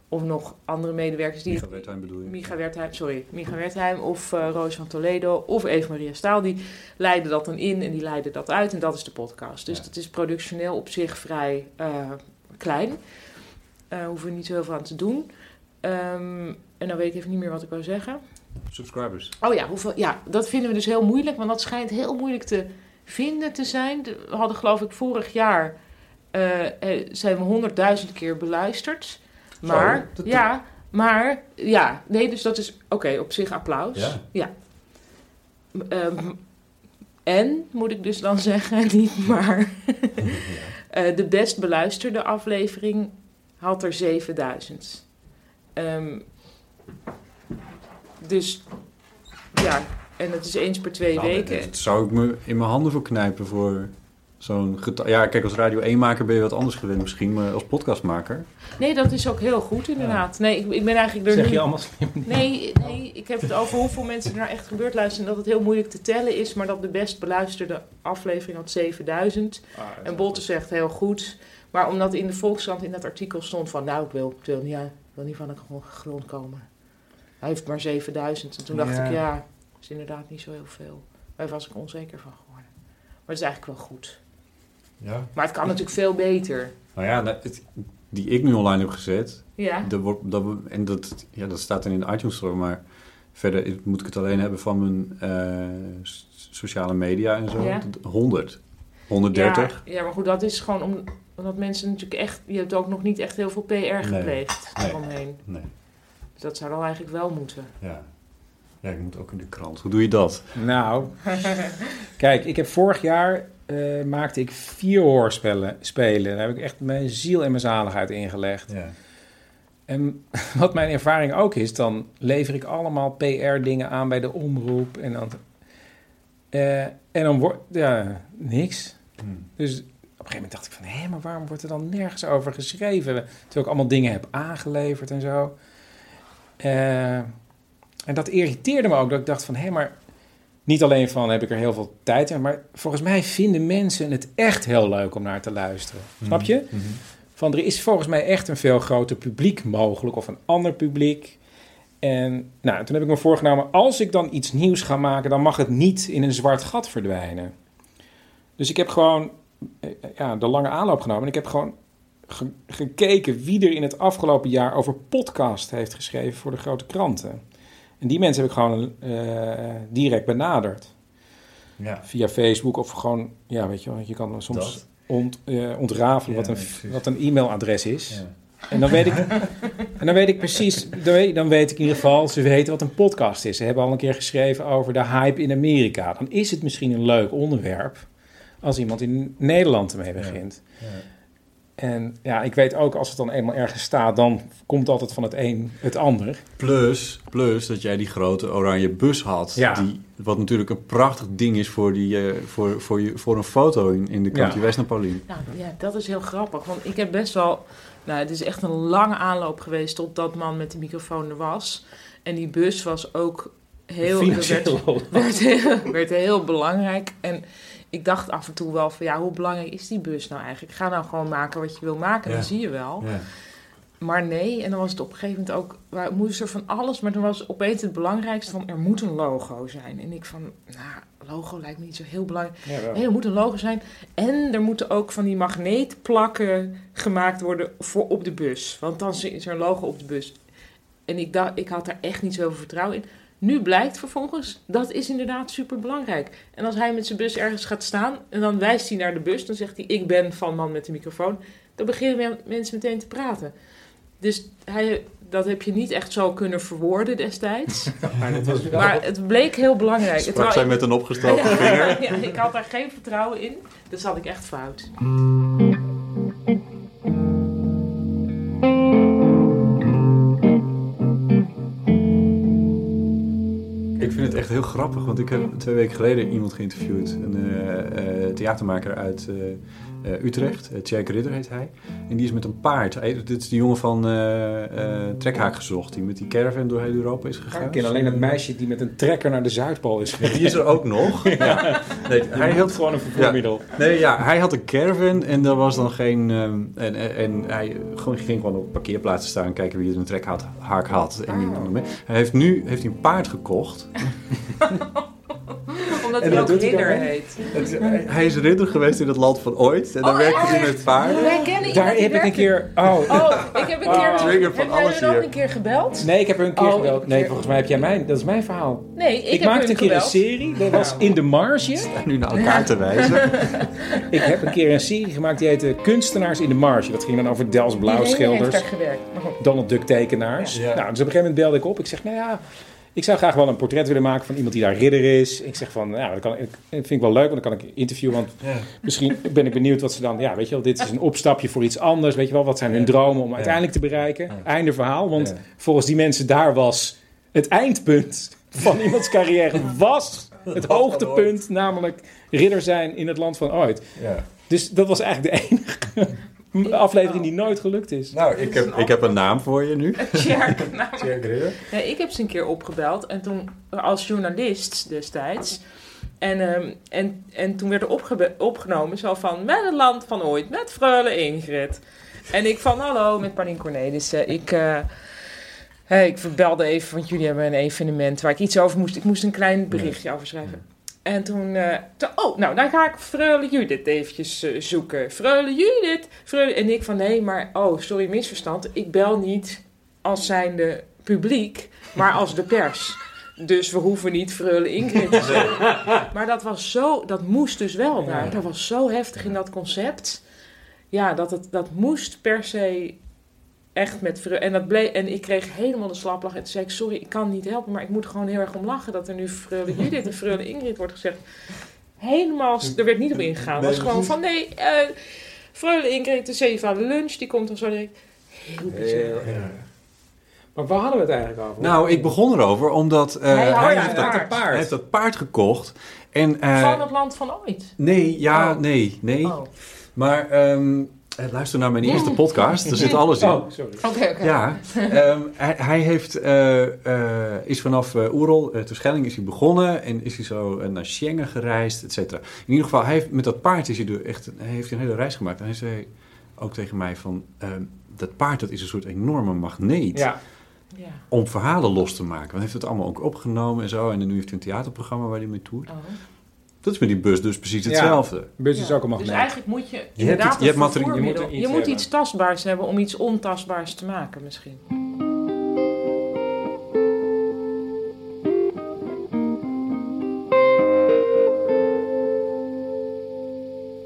of nog andere medewerkers die... Micha Wertheim bedoel je? Micha Wertheim, sorry. Micha Wertheim of eh, Roos van Toledo of Eve Maria Staal. Die leiden dat dan in en die leiden dat uit. En dat is de podcast. Dus dat is productioneel op zich vrij eh, klein. Hoeven we niet zo heel veel aan te doen. Ehm, en dan weet ik even niet meer wat ik wou zeggen. Subscribers. Oh ja, hoeveel, ja, dat vinden we dus heel moeilijk, want dat schijnt heel moeilijk te vinden te zijn. We hadden geloof ik vorig jaar, eh, zijn we honderdduizend keer beluisterd. Maar, ja, maar, ja, nee, dus dat is, oké, op zich applaus. Ja. Ehm, en, moet ik dus dan [LAUGHS] zeggen, niet maar, [LAUGHS] eh, de best beluisterde aflevering had er 7000. Ehm, dus ja, en het is eens per twee Nou, weken. dat zou ik me in mijn handen voor knijpen voor zo'n getal. Ja, kijk, als Radio 1-maker ben je wat anders gewend misschien, maar als podcastmaker... Nee, dat is ook heel goed inderdaad. Nee, ik, ik ben eigenlijk er Zeg nu... je allemaal slim. Nee, nee, ik heb het over hoeveel mensen er nou echt gebeurd luisteren. En dat het heel moeilijk te tellen is, maar dat de best beluisterde aflevering had 7000. en Botte zegt heel goed. Maar omdat in de Volkskrant in dat artikel stond van... Nou, ik wil, ik wil, niet, ik wil niet van de grond komen. Hij heeft maar 7000. En toen dacht Ja. ik, ja, dat is inderdaad niet zo heel veel. Daar was ik onzeker van geworden. Maar het is eigenlijk wel goed. Ja. Maar het kan natuurlijk veel beter. Nou ja, nou, het- die ik nu online heb gezet. Ja. Dat wordt, dat, en dat, ja, dat staat dan in de iTunes Store, maar verder moet ik het alleen hebben van mijn eh, sociale media en zo. Ja. 100. 130. Ja, ja, maar goed, dat is gewoon om, omdat mensen natuurlijk echt... Je hebt ook nog niet echt heel veel PR gepleegd Nee. eromheen. Nee. Dat zou dan eigenlijk wel moeten. Ja. ja, ik moet ook in de krant. Hoe doe je dat? Nou, [LAUGHS] kijk, ik heb vorig jaar eh, maakte ik vier hoorspelen. Spelen. Daar heb ik echt mijn ziel en mijn zaligheid ingelegd. Ja. En [LAUGHS] wat mijn ervaring ook is, dan lever ik allemaal PR-dingen aan bij de omroep. En dan, eh, en dan wordt, ja, niks. Hmm. Dus op een gegeven moment dacht ik van, hé, maar waarom wordt er dan nergens over geschreven? Terwijl ik allemaal dingen heb aangeleverd en zo. Eh, en dat irriteerde me ook, dat ik dacht van, hé, maar niet alleen van heb ik er heel veel tijd in, maar volgens mij vinden mensen het echt heel leuk om naar te luisteren. Snap je? Mhm. Van er is volgens mij echt een veel groter publiek mogelijk of een ander publiek. En nou, toen heb ik me voorgenomen, als ik dan iets nieuws ga maken, dan mag het niet in een zwart gat verdwijnen. Dus ik heb gewoon eh, ja, de lange aanloop genomen en ik heb gewoon ge- gekeken wie er in het afgelopen jaar over podcast heeft geschreven voor de grote kranten. En die mensen heb ik gewoon eh, direct benaderd. Ja. Via Facebook of gewoon, ja, weet je wel, je kan soms ont, eh, ontrafelen Ja, wat, een, wat een e-mailadres is. En dan weet ik, en dan weet ik precies, dan weet, dan weet ik in ieder geval, ze weten wat een podcast is. Ze hebben al een keer geschreven over de hype in Amerika. Dan is het misschien een leuk onderwerp als iemand in Nederland ermee begint. Ja. En ja, ik weet ook, als het dan eenmaal ergens staat, dan komt altijd van het een het ander. Plus, plus dat jij die grote oranje bus had. Ja. Die, wat natuurlijk een prachtig ding is voor, die, eh, voor, voor, je, voor een foto in, in de. Ja. Wijst naar Paulien. Nou ja, dat is heel grappig. Want ik heb best wel... Nou, het is echt een lange aanloop geweest tot dat man met de microfoon er was. En die bus was ook heel... Financieel werd, [LAUGHS] werd, heel, werd heel belangrijk. En ik dacht af en toe wel van... Ja, hoe belangrijk is die bus nou eigenlijk? Ga nou gewoon maken wat je wil maken. Ja. Dan zie je wel. Ja. Maar nee, en dan was het op een gegeven moment ook... waar- moest er van alles, maar dan was opeens het belangrijkste van... er moet een logo zijn. En ik van, nou, logo lijkt me niet zo heel belangrijk. Nee, er moet een logo zijn. En er moeten ook van die magneetplakken gemaakt worden voor op de bus. Want dan is er een logo op de bus. En ik, dacht, ik had daar echt niet zoveel vertrouwen in. Nu blijkt vervolgens, dat is inderdaad super belangrijk. En als hij met zijn bus ergens gaat staan en dan wijst hij naar de bus, dan zegt hij: Ik ben van man met de microfoon. Dan beginnen men- mensen meteen te praten. Dus hij, dat heb je niet echt zo kunnen verwoorden destijds. [LAUGHS] Maar het was wel- Maar het bleek heel belangrijk. Sprak ik- met een opgestoken [LAUGHS] Ja, vinger? Ja, ik had daar geen vertrouwen in. Dus had ik echt fout. Ik vind het echt heel grappig, want ik heb twee weken geleden iemand geïnterviewd. Een eh, eh, theatermaker uit eh, Utrecht. Uh, Tjerk Ridder heet hij. En die is met een paard. Dit is de jongen van eh eh, Trekhaak gezocht. Die met die caravan door heel Europa is gegaan. Ik ken alleen het meisje die met een trekker naar de Zuidpool is gegaan. Die is er ook nog. [LAUGHS] Ja. Nee, hij had gewoon een vervoermiddel. Ja. Nee, ja, hij had een caravan en er was dan geen. ehm, en, en, en hij gewoon, ging gewoon op parkeerplaatsen staan en kijken wie er een trekhaak had. En die mee. Hij heeft nu heeft hij een paard gekocht. [LAUGHS] Omdat En hij wat ook ridder heet. Hij is ridder geweest in het land van ooit. En dan Oh, werkte hij met paarden. Wij kennen iemand Daar heb ik een keer... Oh, Oh, ik heb een keer... Oh. Trigger van heb jij alles er hier. een keer gebeld? Nee, ik heb er een keer Oh, gebeld. Nee, volgens mij heb jij mijn... Dat is mijn verhaal. Nee, ik, Ik, heb maakte een keer een serie. Dat was In de Marge. Nu naar elkaar te [LAUGHS] wijzen. Ik heb een keer een serie gemaakt die heette Kunstenaars in de Marge. Dat ging dan over Dels. Maar goed. Donald Duck tekenaars. Ja. Nou, dus op een gegeven moment belde ik op. Ik zeg, nou ja, ik zou graag wel een portret willen maken van iemand die daar ridder is. Ik zeg van, nou, dat, kan, dat vind ik wel leuk, want dan kan ik interviewen. Want misschien ben ik benieuwd wat ze dan, ja, weet je wel, dit is een opstapje voor iets anders. Weet je wel, wat zijn hun dromen om uiteindelijk te bereiken? Einde verhaal. Want Ja. volgens die mensen daar was het eindpunt van iemands carrière was het hoogtepunt, namelijk ridder zijn in het land van ooit. Ja. Dus dat was eigenlijk de enige aflevering die nooit gelukt is. Nou, ik heb, ik heb een naam voor je nu. [LAUGHS] Tjerk, nou, ik heb ze een keer opgebeld en toen als journalist destijds. En, ehm, en, en toen werd er opgenomen zo van met het land van ooit, met Freule Ingrid. En ik van hallo met Paulien Cornelissen. Ik, eh, hey, ik belde even, want jullie hebben een evenement waar ik iets over moest. Ik moest een klein berichtje over schrijven. En toen, eh, toen- oh, nou, dan ga ik Freule Judith eventjes eh, zoeken. Freule Judith, Freule... En ik van, nee, maar, oh, sorry, misverstand. Ik bel niet als zijnde publiek, maar als de pers. Dus we hoeven niet Freule Ingrid te zeggen. Maar dat was zo, dat moest dus wel daar. Dat was zo heftig in dat concept. Ja, dat, het, dat moest per se echt met Freule... En, dat bleef, en ik kreeg helemaal de slaplach. En toen zei ik, sorry, ik kan niet helpen, maar ik moet er gewoon heel erg om lachen... dat er nu Freule [LAUGHS] Judith en Freule Ingrid wordt gezegd. Helemaal, er werd niet op ingegaan. Het was gewoon van, nee, eh Freule Ingrid, de Seva lunch, die komt dan zo direct. Heel bizar. Maar waar hadden we het eigenlijk over? Nou, ik begon erover omdat eh, Hij had hij, heeft paard. dat, hij heeft dat paard gekocht. En, eh, Van het land van ooit. Nee, ja, Oh. nee, nee. Oh. Maar ehm, eh, luister naar mijn eerste podcast, er zit alles in. Oh, sorry. Oké, oké. Ja, ehm, hij, hij heeft, eh, eh, is vanaf uh, Oerol, uh, Terschelling, is hij begonnen en is hij zo naar Schengen gereisd, et cetera. In ieder geval, hij heeft, met dat paard is hij door echt, hij heeft een hele reis gemaakt. En hij zei ook tegen mij van, ehm, dat paard dat is een soort enorme magneet. Ja. Ja. Om verhalen los te maken. Want hij heeft het allemaal ook opgenomen en zo. En nu heeft hij een theaterprogramma waar hij mee toert. Oh. Dat is met die bus dus precies Ja. hetzelfde. Bus is ook een Dus eigenlijk moet je hebt inderdaad iets- je hebt je moet er je iets moet iets tastbaars hebben om iets ontastbaars te maken misschien.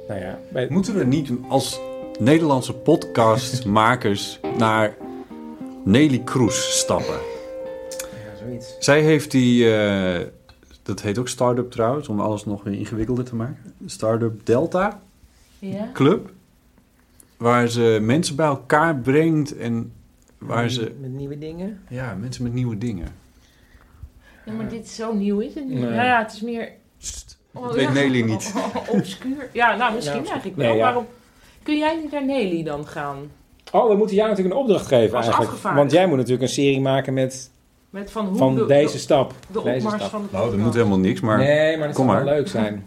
Nou ja, bij, Moeten we niet als Nederlandse podcastmakers [LAUGHS] naar Nelly Kroes stappen? ja, zoiets. Zij heeft die, eh, dat heet ook Startup trouwens, om alles nog weer ingewikkelder te maken. Startup Delta Ja? Club. Waar ze mensen bij elkaar brengt en waar ze... Met nieuwe dingen? Ja, mensen met nieuwe dingen. Ja, maar dit is zo nieuw is het niet. Nee. Nou ja, het is meer... Oh, dat weet ja. Nelly niet. Obscuur. Ja, nou misschien Ja, eigenlijk nee, wel. ja. Waarom kun jij niet naar Nelly dan gaan? Oh, we moeten jou natuurlijk een opdracht geven Als eigenlijk. Want jij moet natuurlijk een serie maken met Met van hoe van de, deze de, stap. de Deze opmars stap. van de Nou, dat moet helemaal niks, maar... nee, maar dat kom zou maar. wel leuk zijn.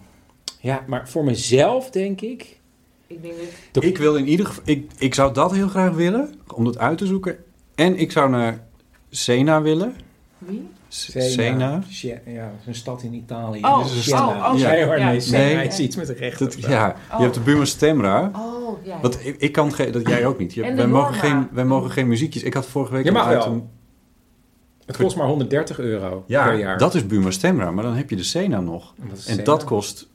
Ja, maar voor mezelf denk ik... Ik denk dat... Ik wil in ieder geval... Ik, ik zou dat heel graag willen, om dat uit te zoeken. En ik zou naar Sena willen. Wie? Sena. Ja, dat is een stad in Italië. Oh, Dat is een oh, Siena. oh, Ja. Nee hoor, ja. nee, Siena Nee. is iets met de. Dat, zo. ja, Oh. je hebt de Buma Stemra. Oh, ja. Want ik, ik kan geen, dat jij ook niet. Je, En de wij, mogen geen, wij mogen geen muziekjes. Ik had vorige week Je een mag wel. Het kost maar 130 euro Ja, per jaar. dat is Buma Stemra, maar dan heb je de Sena nog. En dat is En Sena. dat kost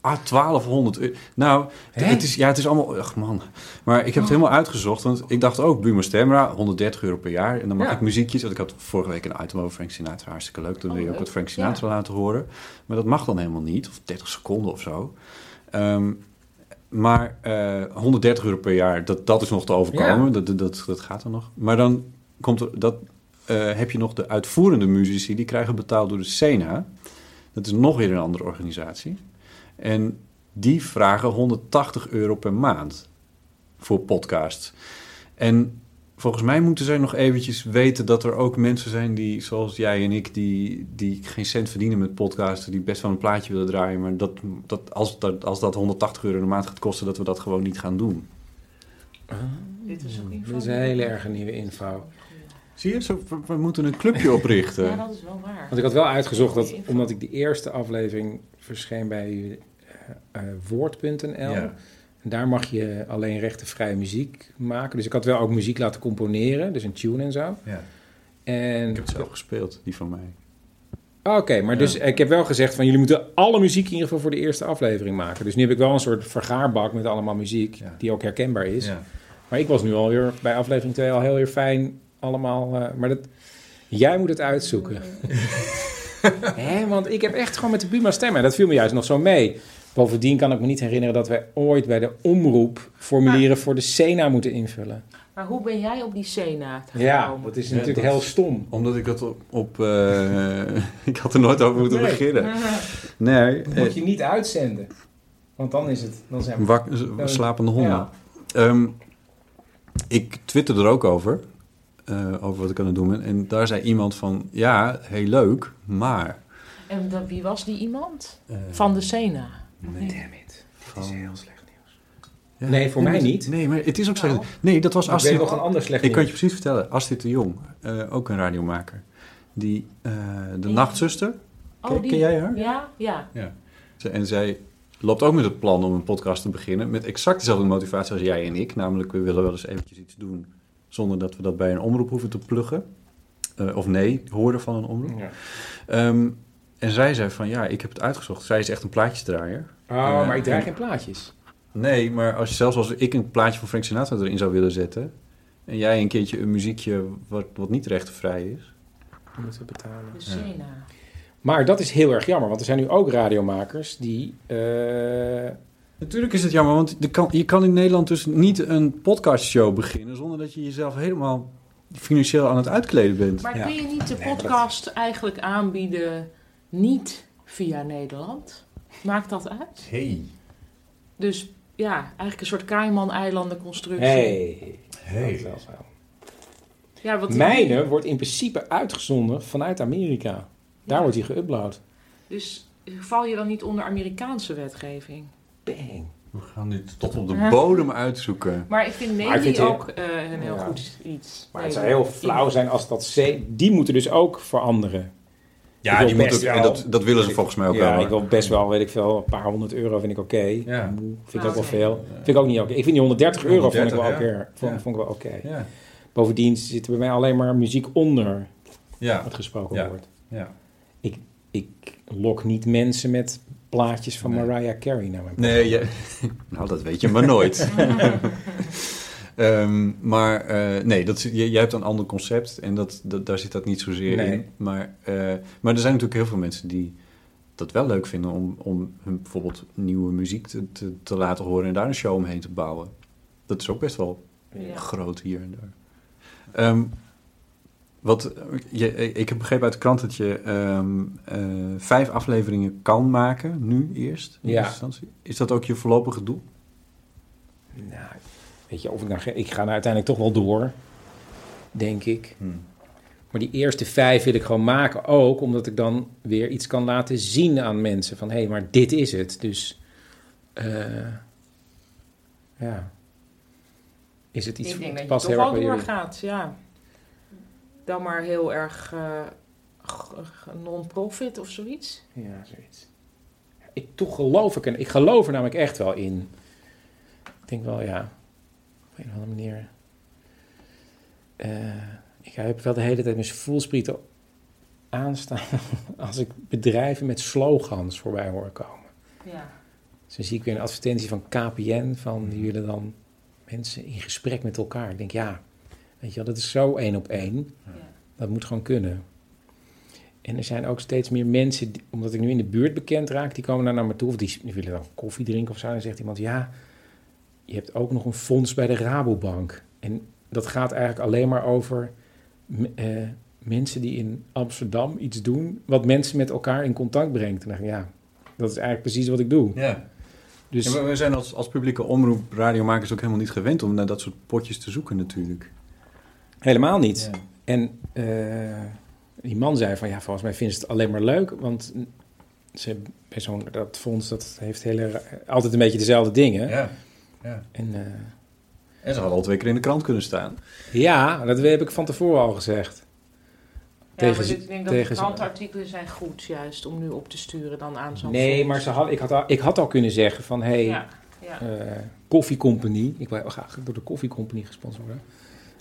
ah, 1200 euro. Nou, Hè? het is, ja, het is allemaal... Ach man. Maar ik heb het helemaal uitgezocht. Want ik dacht ook, Buma Stemra, 130 euro per jaar. En dan Ja. ik muziekjes. Want ik had vorige week een item over Frank Sinatra. Hartstikke leuk. Toen Oh, wil je ook wat Frank Sinatra laten horen. Maar dat mag dan helemaal niet. Of 30 seconden of zo. Ehm, maar eh 130 euro per jaar, dat, dat is nog te overkomen. Ja. Dat, dat, dat gaat er nog. Maar dan komt er... Dat, eh, heb je nog de uitvoerende muzici, die krijgen betaald door de Sena. Dat is nog weer een andere organisatie. En die vragen 180 euro per maand voor podcasts. En volgens mij moeten zij nog eventjes weten dat er ook mensen zijn die, zoals jij en ik, die, die geen cent verdienen met podcasten, die best wel een plaatje willen draaien, maar dat, dat, als, dat, als dat 180 euro per maand gaat kosten, dat we dat gewoon niet gaan doen. Dit is ook Dit is een hele erg nieuwe info. Zie je, zo, we, we moeten een clubje [LAUGHS] oprichten. Ja, dat is wel waar. Want ik had wel uitgezocht dat, omdat ik de eerste aflevering verscheen bij eh, eh, Woord.nl. Ja. En daar mag je alleen rechtenvrije muziek maken. Dus ik had wel ook muziek laten componeren, dus een tune en zo. Ja. En, Ik heb het zelf gespeeld, die van mij. Oké, maar dus Ja. ik heb wel gezegd van jullie moeten alle muziek in ieder geval voor de eerste aflevering maken. Dus nu heb ik wel een soort vergaarbak met allemaal muziek die ook herkenbaar is. Ja. Maar ik was nu al weer bij aflevering 2 al heel weer fijn allemaal. eh, maar dat, jij moet het uitzoeken. [LAUGHS] Hè, want ik heb echt gewoon met de Buma stemmen. Dat viel me juist nog zo mee. Bovendien kan ik me niet herinneren dat wij ooit bij de omroep formulieren voor de Sena moeten invullen. Maar hoe ben jij op die Sena Ja, gekomen? dat is natuurlijk heel stom. Omdat ik dat op... op eh, [LAUGHS] ik had er nooit over moeten Nee. beginnen. [LAUGHS] Nee. Dat eh, moet je niet uitzenden. Want dan is het... Dan zijn we, Wak, dan- slapende honden. Ja. Ehm, ik twitterde er ook over. Eh, over wat ik aan het doen ben. En daar zei iemand van... Ja, heel leuk, maar... En dat, wie was die iemand? Eh, Van de Sena? nee. Damn it. Dit is heel slecht nieuws. Ja, Nee, voor mij niet. Nee, maar het is ook Nou. slecht. Nee, dat was Ik Astrid. weet nog een ander slecht Ik kan je nieuws. precies vertellen. Astrid de Jong, eh, ook een radiomaker. Die, eh, de Nachtzuster. Ken, Oh, die- ken jij haar? Ja, ja. Ja. En zij loopt ook met het plan om een podcast te beginnen. Met exact dezelfde motivatie als jij en ik. Namelijk, we willen wel eens eventjes iets doen zonder dat we dat bij een omroep hoeven te pluggen. Eh, of nee, horen van een omroep. Ja. Ehm, en zij zei van, ja, ik heb het uitgezocht. Zij is echt een plaatjesdraaier. Oh, Eh, maar ik draai en- geen plaatjes. Nee, maar als zelfs als ik een plaatje van Frank Sinatra erin zou willen zetten... en jij een keertje een muziekje wat, wat niet rechtenvrij is... Dan moeten we betalen. De Sena. Maar dat is heel erg jammer, want er zijn nu ook radiomakers die... eh, Natuurlijk is het jammer, want je kan, je kan in Nederland dus niet een podcastshow beginnen... zonder dat je jezelf helemaal financieel aan het uitkleden bent. Maar kun je niet de podcast eigenlijk aanbieden niet via Nederland? Maakt dat uit? Hey. Dus ja, eigenlijk een soort Cayman-eilandenconstructie. hey. Hey. Dat wel zo. Ja, wat Mijne wordt in principe uitgezonden vanuit Amerika. Daar wordt hij geüpload. Dus val je dan niet onder Amerikaanse wetgeving? Bang. We gaan dit tot op de bodem uitzoeken. Maar ik vind Navy ook eh, een heel Ja. goed iets. Maar het zou heel flauw zijn als dat C... Die moeten dus ook veranderen. Ja, die moet ook- en dat- dat willen ze volgens mij ook ja, wel, hoor. ik wil best wel, weet ik veel, een paar honderd euro vind ik oké. Ja. Vind ik ook wel Oké. veel. Vind ik ook niet oké. Ik vind die 130 euro vond ik wel, 130, oké. Vond, ja. vond ik wel oké. Ja. Bovendien zit er bij mij alleen maar muziek onder Ja. wat gesproken Ja. wordt. Ja. Ik, ik lok niet mensen met plaatjes van Nee. Mariah Carey naar mijn Nee, je, [LAUGHS] nou dat weet je maar nooit. [LAUGHS] Ehm, maar eh, nee, dat, je- jij hebt een ander concept en dat, dat, daar zit dat niet zozeer Nee. in. Maar, eh, maar er zijn natuurlijk heel veel mensen die dat wel leuk vinden om, om hun bijvoorbeeld nieuwe muziek te, te, te laten horen en daar een show omheen te bouwen. Dat is ook best wel Ja. groot hier en daar. Ehm, wat, je, ik heb begrepen uit de krant dat je ehm, eh, vijf afleveringen kan maken, nu eerst. in Ja. eerste instantie. Is dat ook je voorlopige doel? Nou, weet je, of ik nou... Ik ga nou uiteindelijk toch wel door, denk ik. Hmm. Maar die eerste vijf wil ik gewoon maken ook, omdat ik dan weer iets kan laten zien aan mensen. Van, hé, hey, maar dit is het. Dus, eh, ja. Is het iets ik denk dat je past toch heel erg wel bij jullie? doorgaat, ja. Dan maar heel erg eh, non-profit of zoiets. Ja, zoiets. Ik toch geloof ik, en ik geloof er namelijk echt wel in. Ik denk wel, ja, op een of andere manier. Eh, ik heb wel de hele tijd mijn voelsprieten aanstaan [LAUGHS] als ik bedrijven met slogans voorbij hoor komen. Ja. Dus dan zie ik weer een advertentie van KPN van die willen dan mensen in gesprek met elkaar. Ik denk, ja, weet je wel, dat is zo één op één. Dat moet gewoon kunnen. En er zijn ook steeds meer mensen, die- omdat ik nu in de buurt bekend raak, die komen daar naar me toe. Of die, die willen dan koffie drinken of zo. En dan zegt iemand, ja, je hebt ook nog een fonds bij de Rabobank. En dat gaat eigenlijk alleen maar over eh, mensen die in Amsterdam iets doen... wat mensen met elkaar in contact brengt. En dacht ik, ja, dat is eigenlijk precies wat ik doe. Ja. Dus Ja, we zijn als, als publieke omroep radiomakers ook helemaal niet gewend om naar dat soort potjes te zoeken natuurlijk. Helemaal niet. Ja. En eh, die man zei van, ja, volgens mij vinden ze het alleen maar leuk, want ze, bij zo'n dat fonds, dat heeft hele, altijd een beetje dezelfde dingen. Ja, ja. En, eh, En ze hadden al twee keer in de krant kunnen staan. ja, dat heb ik van tevoren al gezegd. Ja, maar dit- ik denk dat de tegen krantartikelen zijn goed juist om nu op te sturen dan aan zo'n Nee, fonds. maar ze had, ik, had al, ik had al kunnen zeggen van, hey, Ja, ja. eh, Coffee Company, ik wil graag door de Coffee Company gesponsord worden.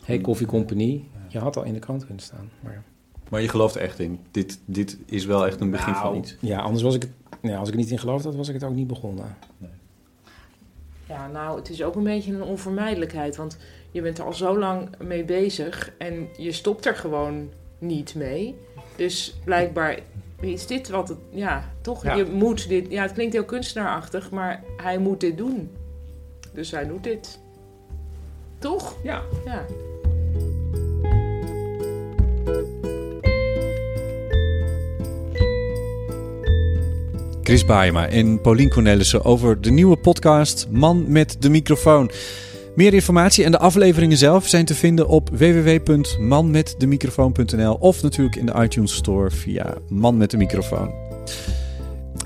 Hey, Coffee Company, je had al in de krant kunnen staan. Maar, Maar je gelooft er echt in. Dit, dit is wel echt een begin van Nou, iets. Ja, anders was ik het, ja, als ik er niet in geloofd had, was ik het ook niet begonnen. Ja, nou, het is ook een beetje een onvermijdelijkheid. Want je bent er al zo lang mee bezig en je stopt er gewoon niet mee. Dus blijkbaar is dit wat het... Ja, toch? Ja. Je moet dit... Ja, het klinkt heel kunstenaarachtig, maar hij moet dit doen. Dus hij doet dit. Toch? Ja. Ja. Chris Baayema en Paulien Cornelissen over de nieuwe podcast Man met de microfoon. Meer informatie en de afleveringen zelf zijn te vinden op www.manmetdemicrofoon.nl of natuurlijk in de iTunes Store via Man met de microfoon.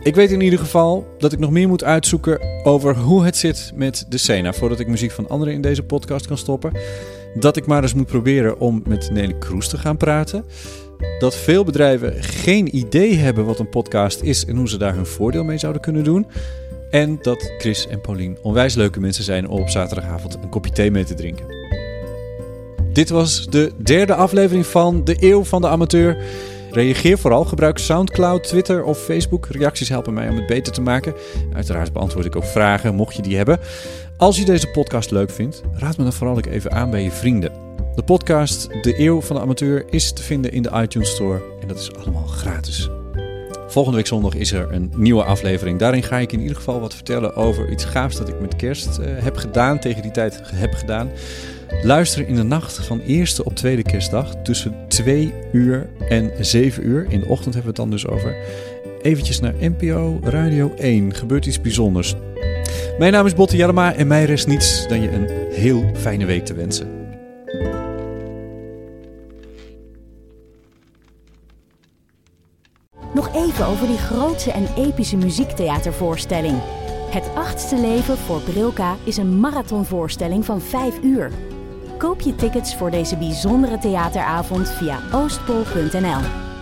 Ik weet in ieder geval dat ik nog meer moet uitzoeken over hoe het zit met de Sena voordat ik muziek van anderen in deze podcast kan stoppen. Dat ik maar eens moet proberen om met Nelly Kroes te gaan praten dat veel bedrijven geen idee hebben wat een podcast is en hoe ze daar hun voordeel mee zouden kunnen doen. En dat Chris en Paulien onwijs leuke mensen zijn om op zaterdagavond een kopje thee mee te drinken. Dit was de derde aflevering van De Eeuw van de Amateur. Reageer vooral, gebruik Soundcloud, Twitter of Facebook. Reacties helpen mij om het beter te maken. Uiteraard beantwoord ik ook vragen, mocht je die hebben. Als je deze podcast leuk vindt, raad me dan vooral ook even aan bij je vrienden. De podcast De Eeuw van de Amateur is te vinden in de iTunes Store en dat is allemaal gratis. Volgende week zondag is er een nieuwe aflevering. Daarin ga ik in ieder geval wat vertellen over iets gaafs dat ik met kerst eh, heb gedaan, tegen die tijd heb gedaan. Luister in de nacht van eerste op tweede kerstdag tussen 2 uur en 7 uur. In de ochtend hebben we het dan dus over. Eventjes naar NPO Radio 1. Gebeurt iets bijzonders. Mijn naam is Botte Jellema en mij rest niets dan je een heel fijne week te wensen. Nog even over die grootse en epische muziektheatervoorstelling. Het achtste leven voor Brilka is een marathonvoorstelling van 5 uur. Koop je tickets voor deze bijzondere theateravond via oostpol.nl.